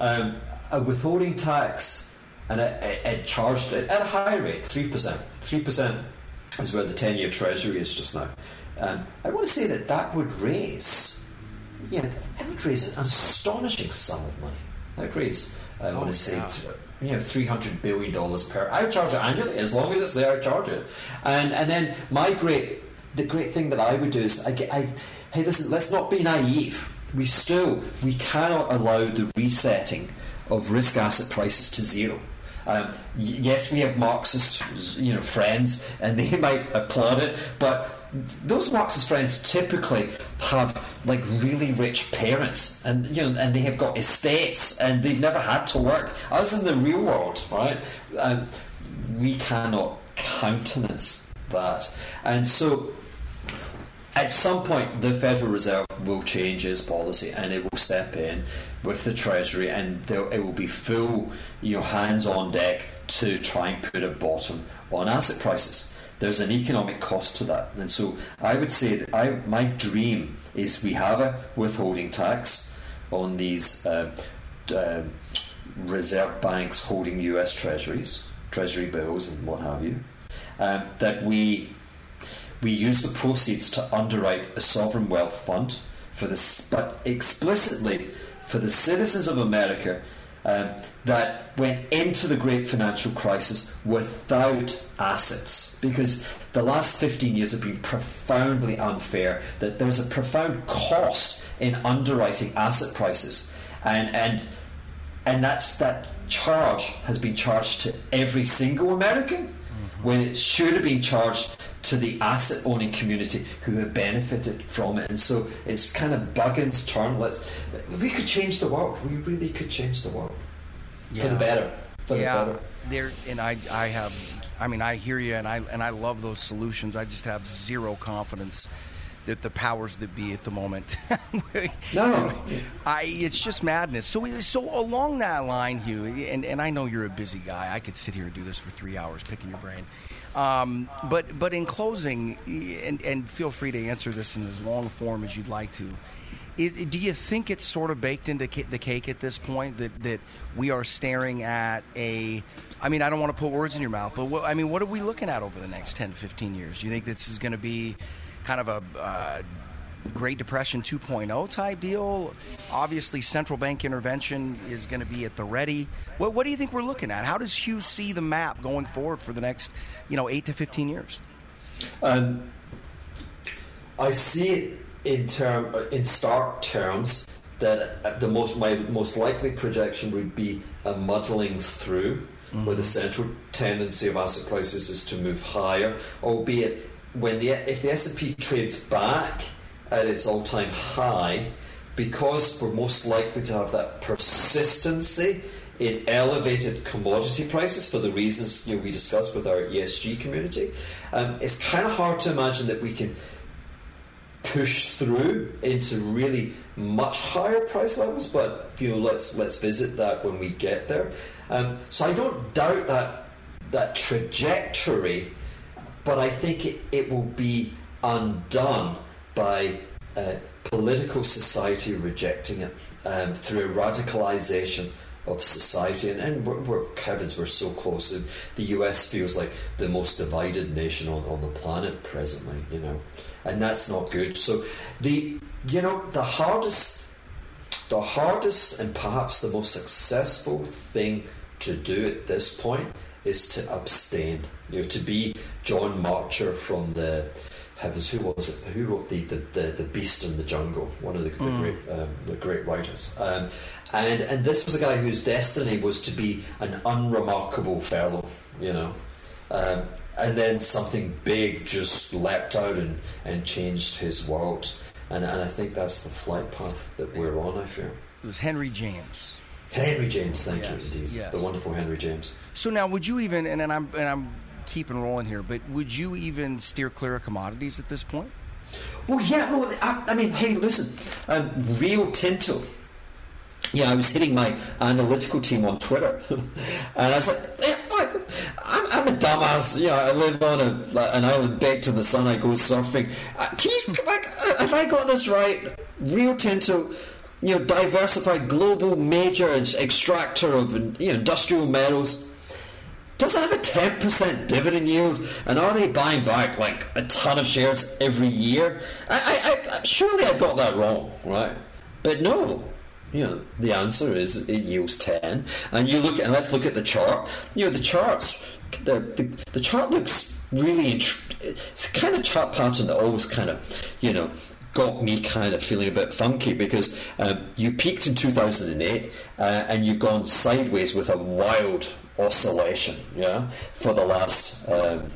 um, a withholding tax, and it, it, it charged it at a high rate, three percent, three percent is where the ten-year Treasury is just now. Um, I want to say that that would raise yeah, that would raise an astonishing sum of money. That would raise, I oh, want to say, th- you know, three hundred billion dollars per. I would charge it annually as long as it's there. I charge it, and and then my great, the great thing that I would do is I get, I, hey, listen, let's not be naive. We still we cannot allow the resetting of risk asset prices to zero. Um, yes, we have Marxist, you know, friends, and they [LAUGHS] might applaud it, but those Marxist friends typically have like really rich parents, and you know, and they have got estates, and they've never had to work. As in the real world, right? Um, we cannot countenance that, and so at some point the Federal Reserve will change its policy and it will step in with the Treasury and it will be full, you know, hands on deck to try and put a bottom on asset prices there's an economic cost to that. And so I would say that I, my dream is we have a withholding tax on these uh, uh, reserve banks holding US treasuries, treasury bills, and what have you. Um, that we we use the proceeds to underwrite a sovereign wealth fund for this, but explicitly for the citizens of America um, that went into the great financial crisis without assets because the last 15 years have been profoundly unfair that there's a profound cost in underwriting asset prices and and and that's that charge has been charged to every single American mm-hmm. when it should have been charged to the asset owning community who have benefited from it. And so it's kind of Buggins' turn. Let's we could change the world. We really could change the world yeah. for the better. For yeah, the better. there and I I have I mean I hear you and I and I love those solutions. I just have zero confidence that the powers that be at the moment. [LAUGHS] no, [LAUGHS] I it's just madness. So so along that line, Hugh, and, and I know you're a busy guy. I could sit here and do this for three hours picking your brain. Um, but but in closing, and, and feel free to answer this in as long form as you'd like to. Is, do you think it's sort of baked into the cake at this point that, that we are staring at a I mean, I don't want to put words in your mouth, but what, I mean, what are we looking at over the next 10 to 15 years? Do you think this is going to be kind of a uh, Great Depression 2.0 type deal. Obviously, central bank intervention is going to be at the ready. What, what, do you think we're looking at? How does Hugh see the map going forward for the next, you know, eight to 15 years? Um, I see it in term in stark terms that the most my most likely projection would be a muddling through, mm-hmm. where the central tendency of asset prices is to move higher, albeit when the if the S and P trades back at its all time high, because we're most likely to have that persistency in elevated commodity prices for the reasons you know, we discussed with our ESG community, um, it's kind of hard to imagine that we can push through into really much higher price levels. But you know, let's let's visit that when we get there. Um, so I don't doubt that that trajectory but I think it, it will be undone by uh, political society rejecting it um, through a radicalization of society. And, and we're, we're, heavens, we're so close. The US feels like the most divided nation on, on the planet presently, you know, and that's not good. So the you know the hardest, the hardest, and perhaps the most successful thing to do at this point is to abstain. You know, to be John Marcher from the Who was it? Who wrote the the, the, the Beast in the Jungle? One of the, the mm. great um, the great writers. Um, and and this was a guy whose destiny was to be an unremarkable fellow. You know. Um, and then something big just leapt out and, and changed his world. And, and I think that's the flight path that we're on, I fear. It was Henry James. Henry James, thank yes, you indeed. Yes. The wonderful Henry James. So now, would you even, and, and I'm and I'm keeping rolling here, but would you even steer clear of commodities at this point? Well, yeah. No, I, I mean, hey, listen, um, Rio Tinto. Yeah, I was hitting my analytical team on Twitter, [LAUGHS] and I was like, hey, look, I'm, I'm, a dumbass. You know, I live on a, an island baked to the sun. I go surfing. Uh, can you, [LAUGHS] like, uh, have I got this right? Rio Tinto you know, diversified global major extractor of you know, industrial metals does it have a 10% dividend yield? And are they buying back like a ton of shares every year? I, I, I, surely I got that wrong, right? But no. You know, the answer is it yields 10. And you look and let's look at the chart. You know, the charts, the, the, the chart looks really, it's kind of chart pattern that always kind of, you know, got me kind of feeling a bit funky because um, you peaked in 2008 uh, and you've gone sideways with a wild oscillation, yeah, for the last um,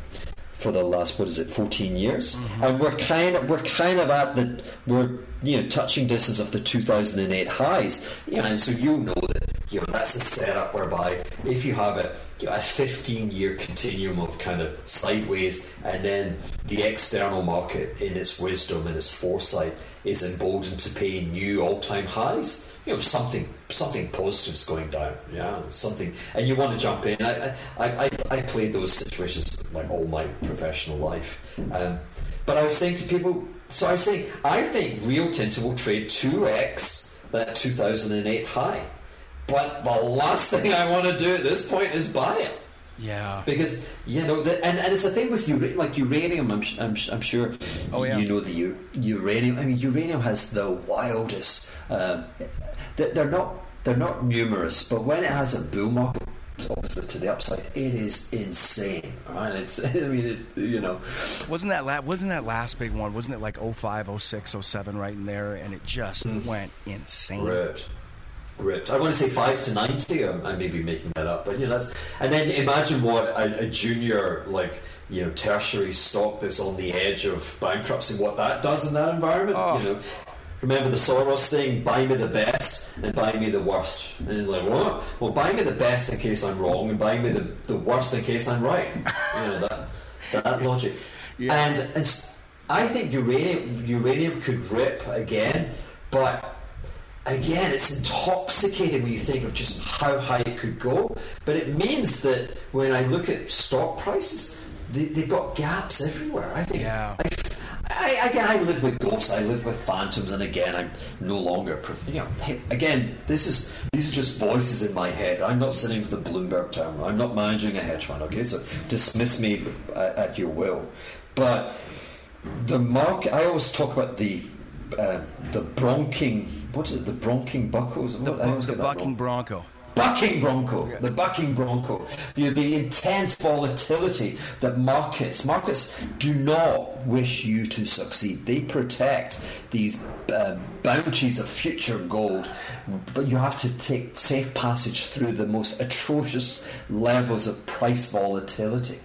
for the last what is it, 14 years, mm-hmm. and we're kind of we're kind of at the we're you know touching distance of the 2008 highs, you know, and so you know that you know that's a setup whereby if you have a you know, a 15 year continuum of kind of sideways, and then the external market in its wisdom and its foresight is emboldened to pay new all time highs you know something something positive's going down yeah something and you want to jump in. I I, I, played those situations like all my professional life. Um, but I was saying to people so I was saying I think Rio Tinto will trade 2x that 2008 high. But the last [LAUGHS] thing I want to do at this point is buy it yeah. Because, you know, the, and, and it's a thing with uranium, like uranium, I'm, I'm, I'm sure oh, yeah. you know the u- uranium. I mean, uranium has the wildest. Um, they're not they're not numerous, but when it has a bull market, obviously to the upside, it is insane. Right? It's [LAUGHS] I mean, it, you know, wasn't that la- wasn't that last big one? Wasn't it like 05, 06, 07 right in there, and it just mm. went insane. Right. Gripped. I want to say five to ninety. I may be making that up, but you know that's. And then imagine what a, a junior like you know tertiary stock that's on the edge of bankruptcy, what that does in that environment. Oh. You know, remember the Soros thing: buy me the best and buy me the worst. And you're like, what? Well, buy me the best in case I'm wrong, and buy me the, the worst in case I'm right. [LAUGHS] You know that that logic. Yeah. And it's, I think uranium uranium could rip again, but again, it's intoxicating when you think of just how high it could go. But it means that when I look at stock prices, they, they've got gaps everywhere. I think. Yeah. I, I, again, I live with ghosts. I live with phantoms, and again, I'm no longer. You know, again, this is these are just voices in my head. I'm not sitting with the Bloomberg terminal. I'm not managing a hedge fund. Okay, so dismiss me uh, at your will. But the market. I always talk about the uh, the bronking. What is it? The bronking buckles. The, bu- the bucking bronco. Bucking Bronco, the bucking Bronco, you know, the intense volatility that markets markets do not wish you to succeed. They protect these uh, bounties of future gold, but you have to take safe passage through the most atrocious levels of price volatility.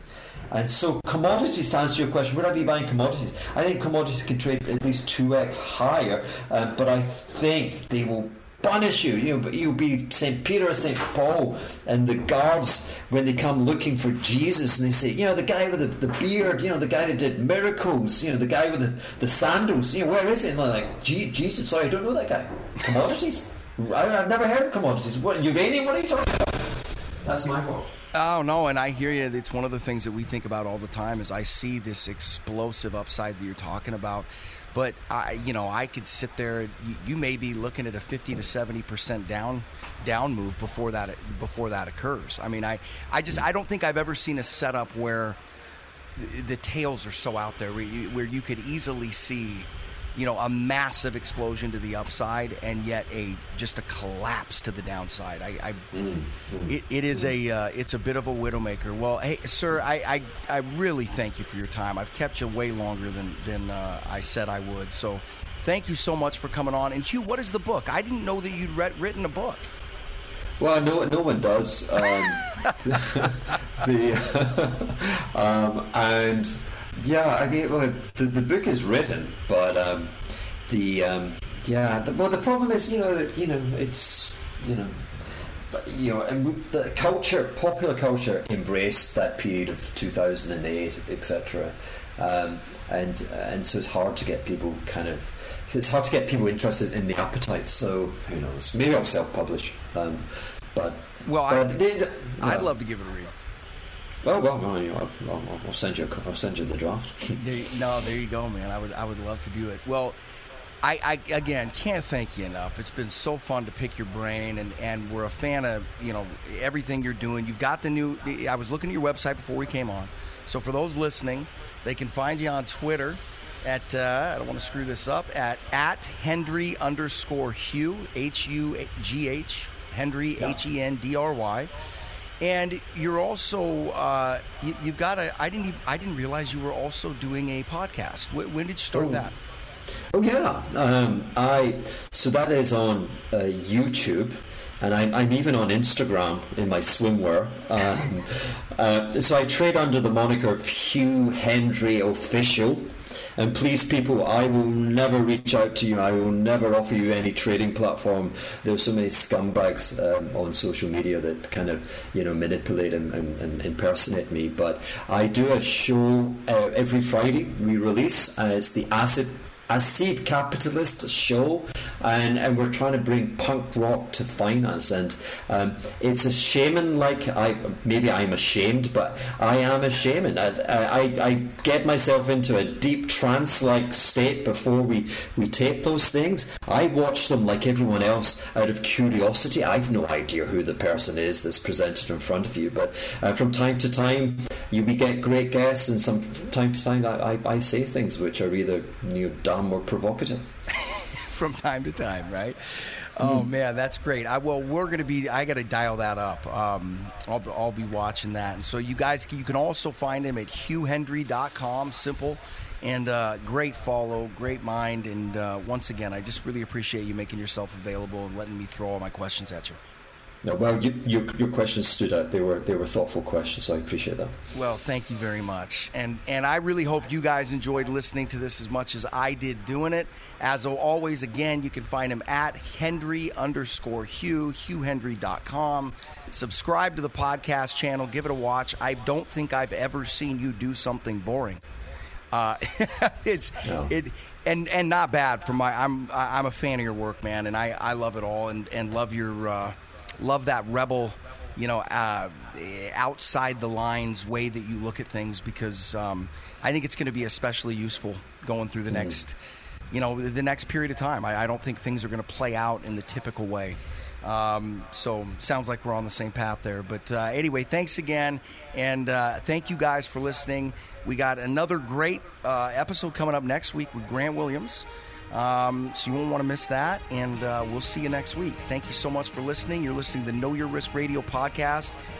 And so, commodities, to answer your question, would I be buying commodities? I think commodities can trade at least 2x higher, um, but I think they will punish you. You know, you'll be St. Peter or St. Paul, and the guards, when they come looking for Jesus, and they say, you know, the guy with the, the beard, you know, the guy that did miracles, you know, the guy with the, the sandals, you know, where is it? And they're like, "Gee, Jesus, sorry, I don't know that guy. Commodities? I, I've never heard of commodities. What, uranium? What are you talking about? That's my quote. Oh no, and I hear you. It's one of the things that we think about all the time. Is I see this explosive upside that you're talking about, but I, you know, I could sit there. You, you may be looking at a 50 to 70 percent down down move before that before that occurs. I mean, I I just I don't think I've ever seen a setup where the, tails are so out there where you, where you could easily see. You know, a massive explosion to the upside, and yet a just a collapse to the downside. I, I it, it is a uh, it's a bit of a widowmaker. Well, hey, sir, I, I I really thank you for your time. I've kept you way longer than than uh, I said I would. So, thank you so much for coming on. And Hugh, what is the book? I didn't know that you'd read, written a book. Well, no, no one does. Um, [LAUGHS] the [LAUGHS] um, and yeah, I mean, well, the, the book is written, but um, the um, yeah, the, well, the problem is, you know, that, you know, it's you know. but, You know, and the culture, popular culture, embraced that period of 2008, etc. Um, and and so it's hard to get people kind of it's hard to get people interested in the appetite. So who knows? Maybe I'll self-publish. Um, but Well, I- but I'd no. love to give it a read. Well, well, well, you know, I'll, I'll, send you. A, I'll send you the draft. [LAUGHS] There, no, there you go, man. I would I would love to do it. Well, I, I again can't thank you enough. It's been so fun to pick your brain, and, and we're a fan of you know everything you're doing. You've got the new. I was looking at your website before we came on, so for those listening, they can find you on Twitter at uh, I don't want to screw this up at at Hendry underscore Hugh H U G H Hendry. H E N D R Y. And you're also uh, you, you've got a. I didn't. Even, I didn't realize you were also doing a podcast. Wh- when did you start Oh. that? Oh yeah, um, I so that is on uh, YouTube, and I'm, I'm even on Instagram in my swimwear. Um, [LAUGHS] uh, so I trade under the moniker of Hugh Hendry Official. And please, people, I will never reach out to you. I will never offer you any trading platform. There's so many scumbags um, on social media that kind of, you know, manipulate and, and, and impersonate me. But I do a show uh, every Friday. We release. Uh, it's the Acid Acid Capitalist show, and, and we're trying to bring punk rock to finance. And um, it's a shaman like I maybe I'm ashamed, but I am a shaman. I, I, I get myself into a deep trance like state before we, we tape those things. I watch them like everyone else out of curiosity. I've no idea who the person is that's presented in front of you, but uh, from time to time you we get great guests, and some time to time I, I, I say things which are either you know, dumb or provocative. [LAUGHS] from time to time, right? Oh man, that's great. I well, we're gonna be. I got to dial that up. Um, I'll, I'll be watching that. And so you guys, you can also find him at hughhendry.com. Simple, and uh, great follow, great mind. And uh, once again, I just really appreciate you making yourself available and letting me throw all my questions at you. No, well, you, your, your questions stood out. They were they were thoughtful questions, so I appreciate that. Well, thank you very much, and and I really hope you guys enjoyed listening to this as much as I did doing it. As always, again, you can find him at Hendry underscore Hugh, HughHendry.com. Subscribe to the podcast channel, give it a watch. I don't think I've ever seen you do something boring. Uh, [LAUGHS] it's no. it and and not bad for my. I'm I'm a fan of your work, man, and I I love it all, and and love your. Uh, love that rebel, you know, uh, outside the lines way that you look at things because um, I think it's going to be especially useful going through the mm. next, you know, the next period of time. I, I don't think things are going to play out in the typical way. Um, so sounds like we're on the same path there. But uh, anyway, thanks again, and uh, thank you guys for listening. We got another great uh, episode coming up next week with Grant Williams. Um, so you won't want to miss that. And uh, we'll see you next week. Thank you so much for listening. You're listening to the Know Your Risk Radio podcast.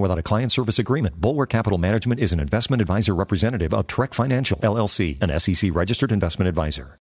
without a client service agreement. Bulwark Capital Management is an investment advisor representative of Trek Financial, LLC, an SEC registered investment advisor.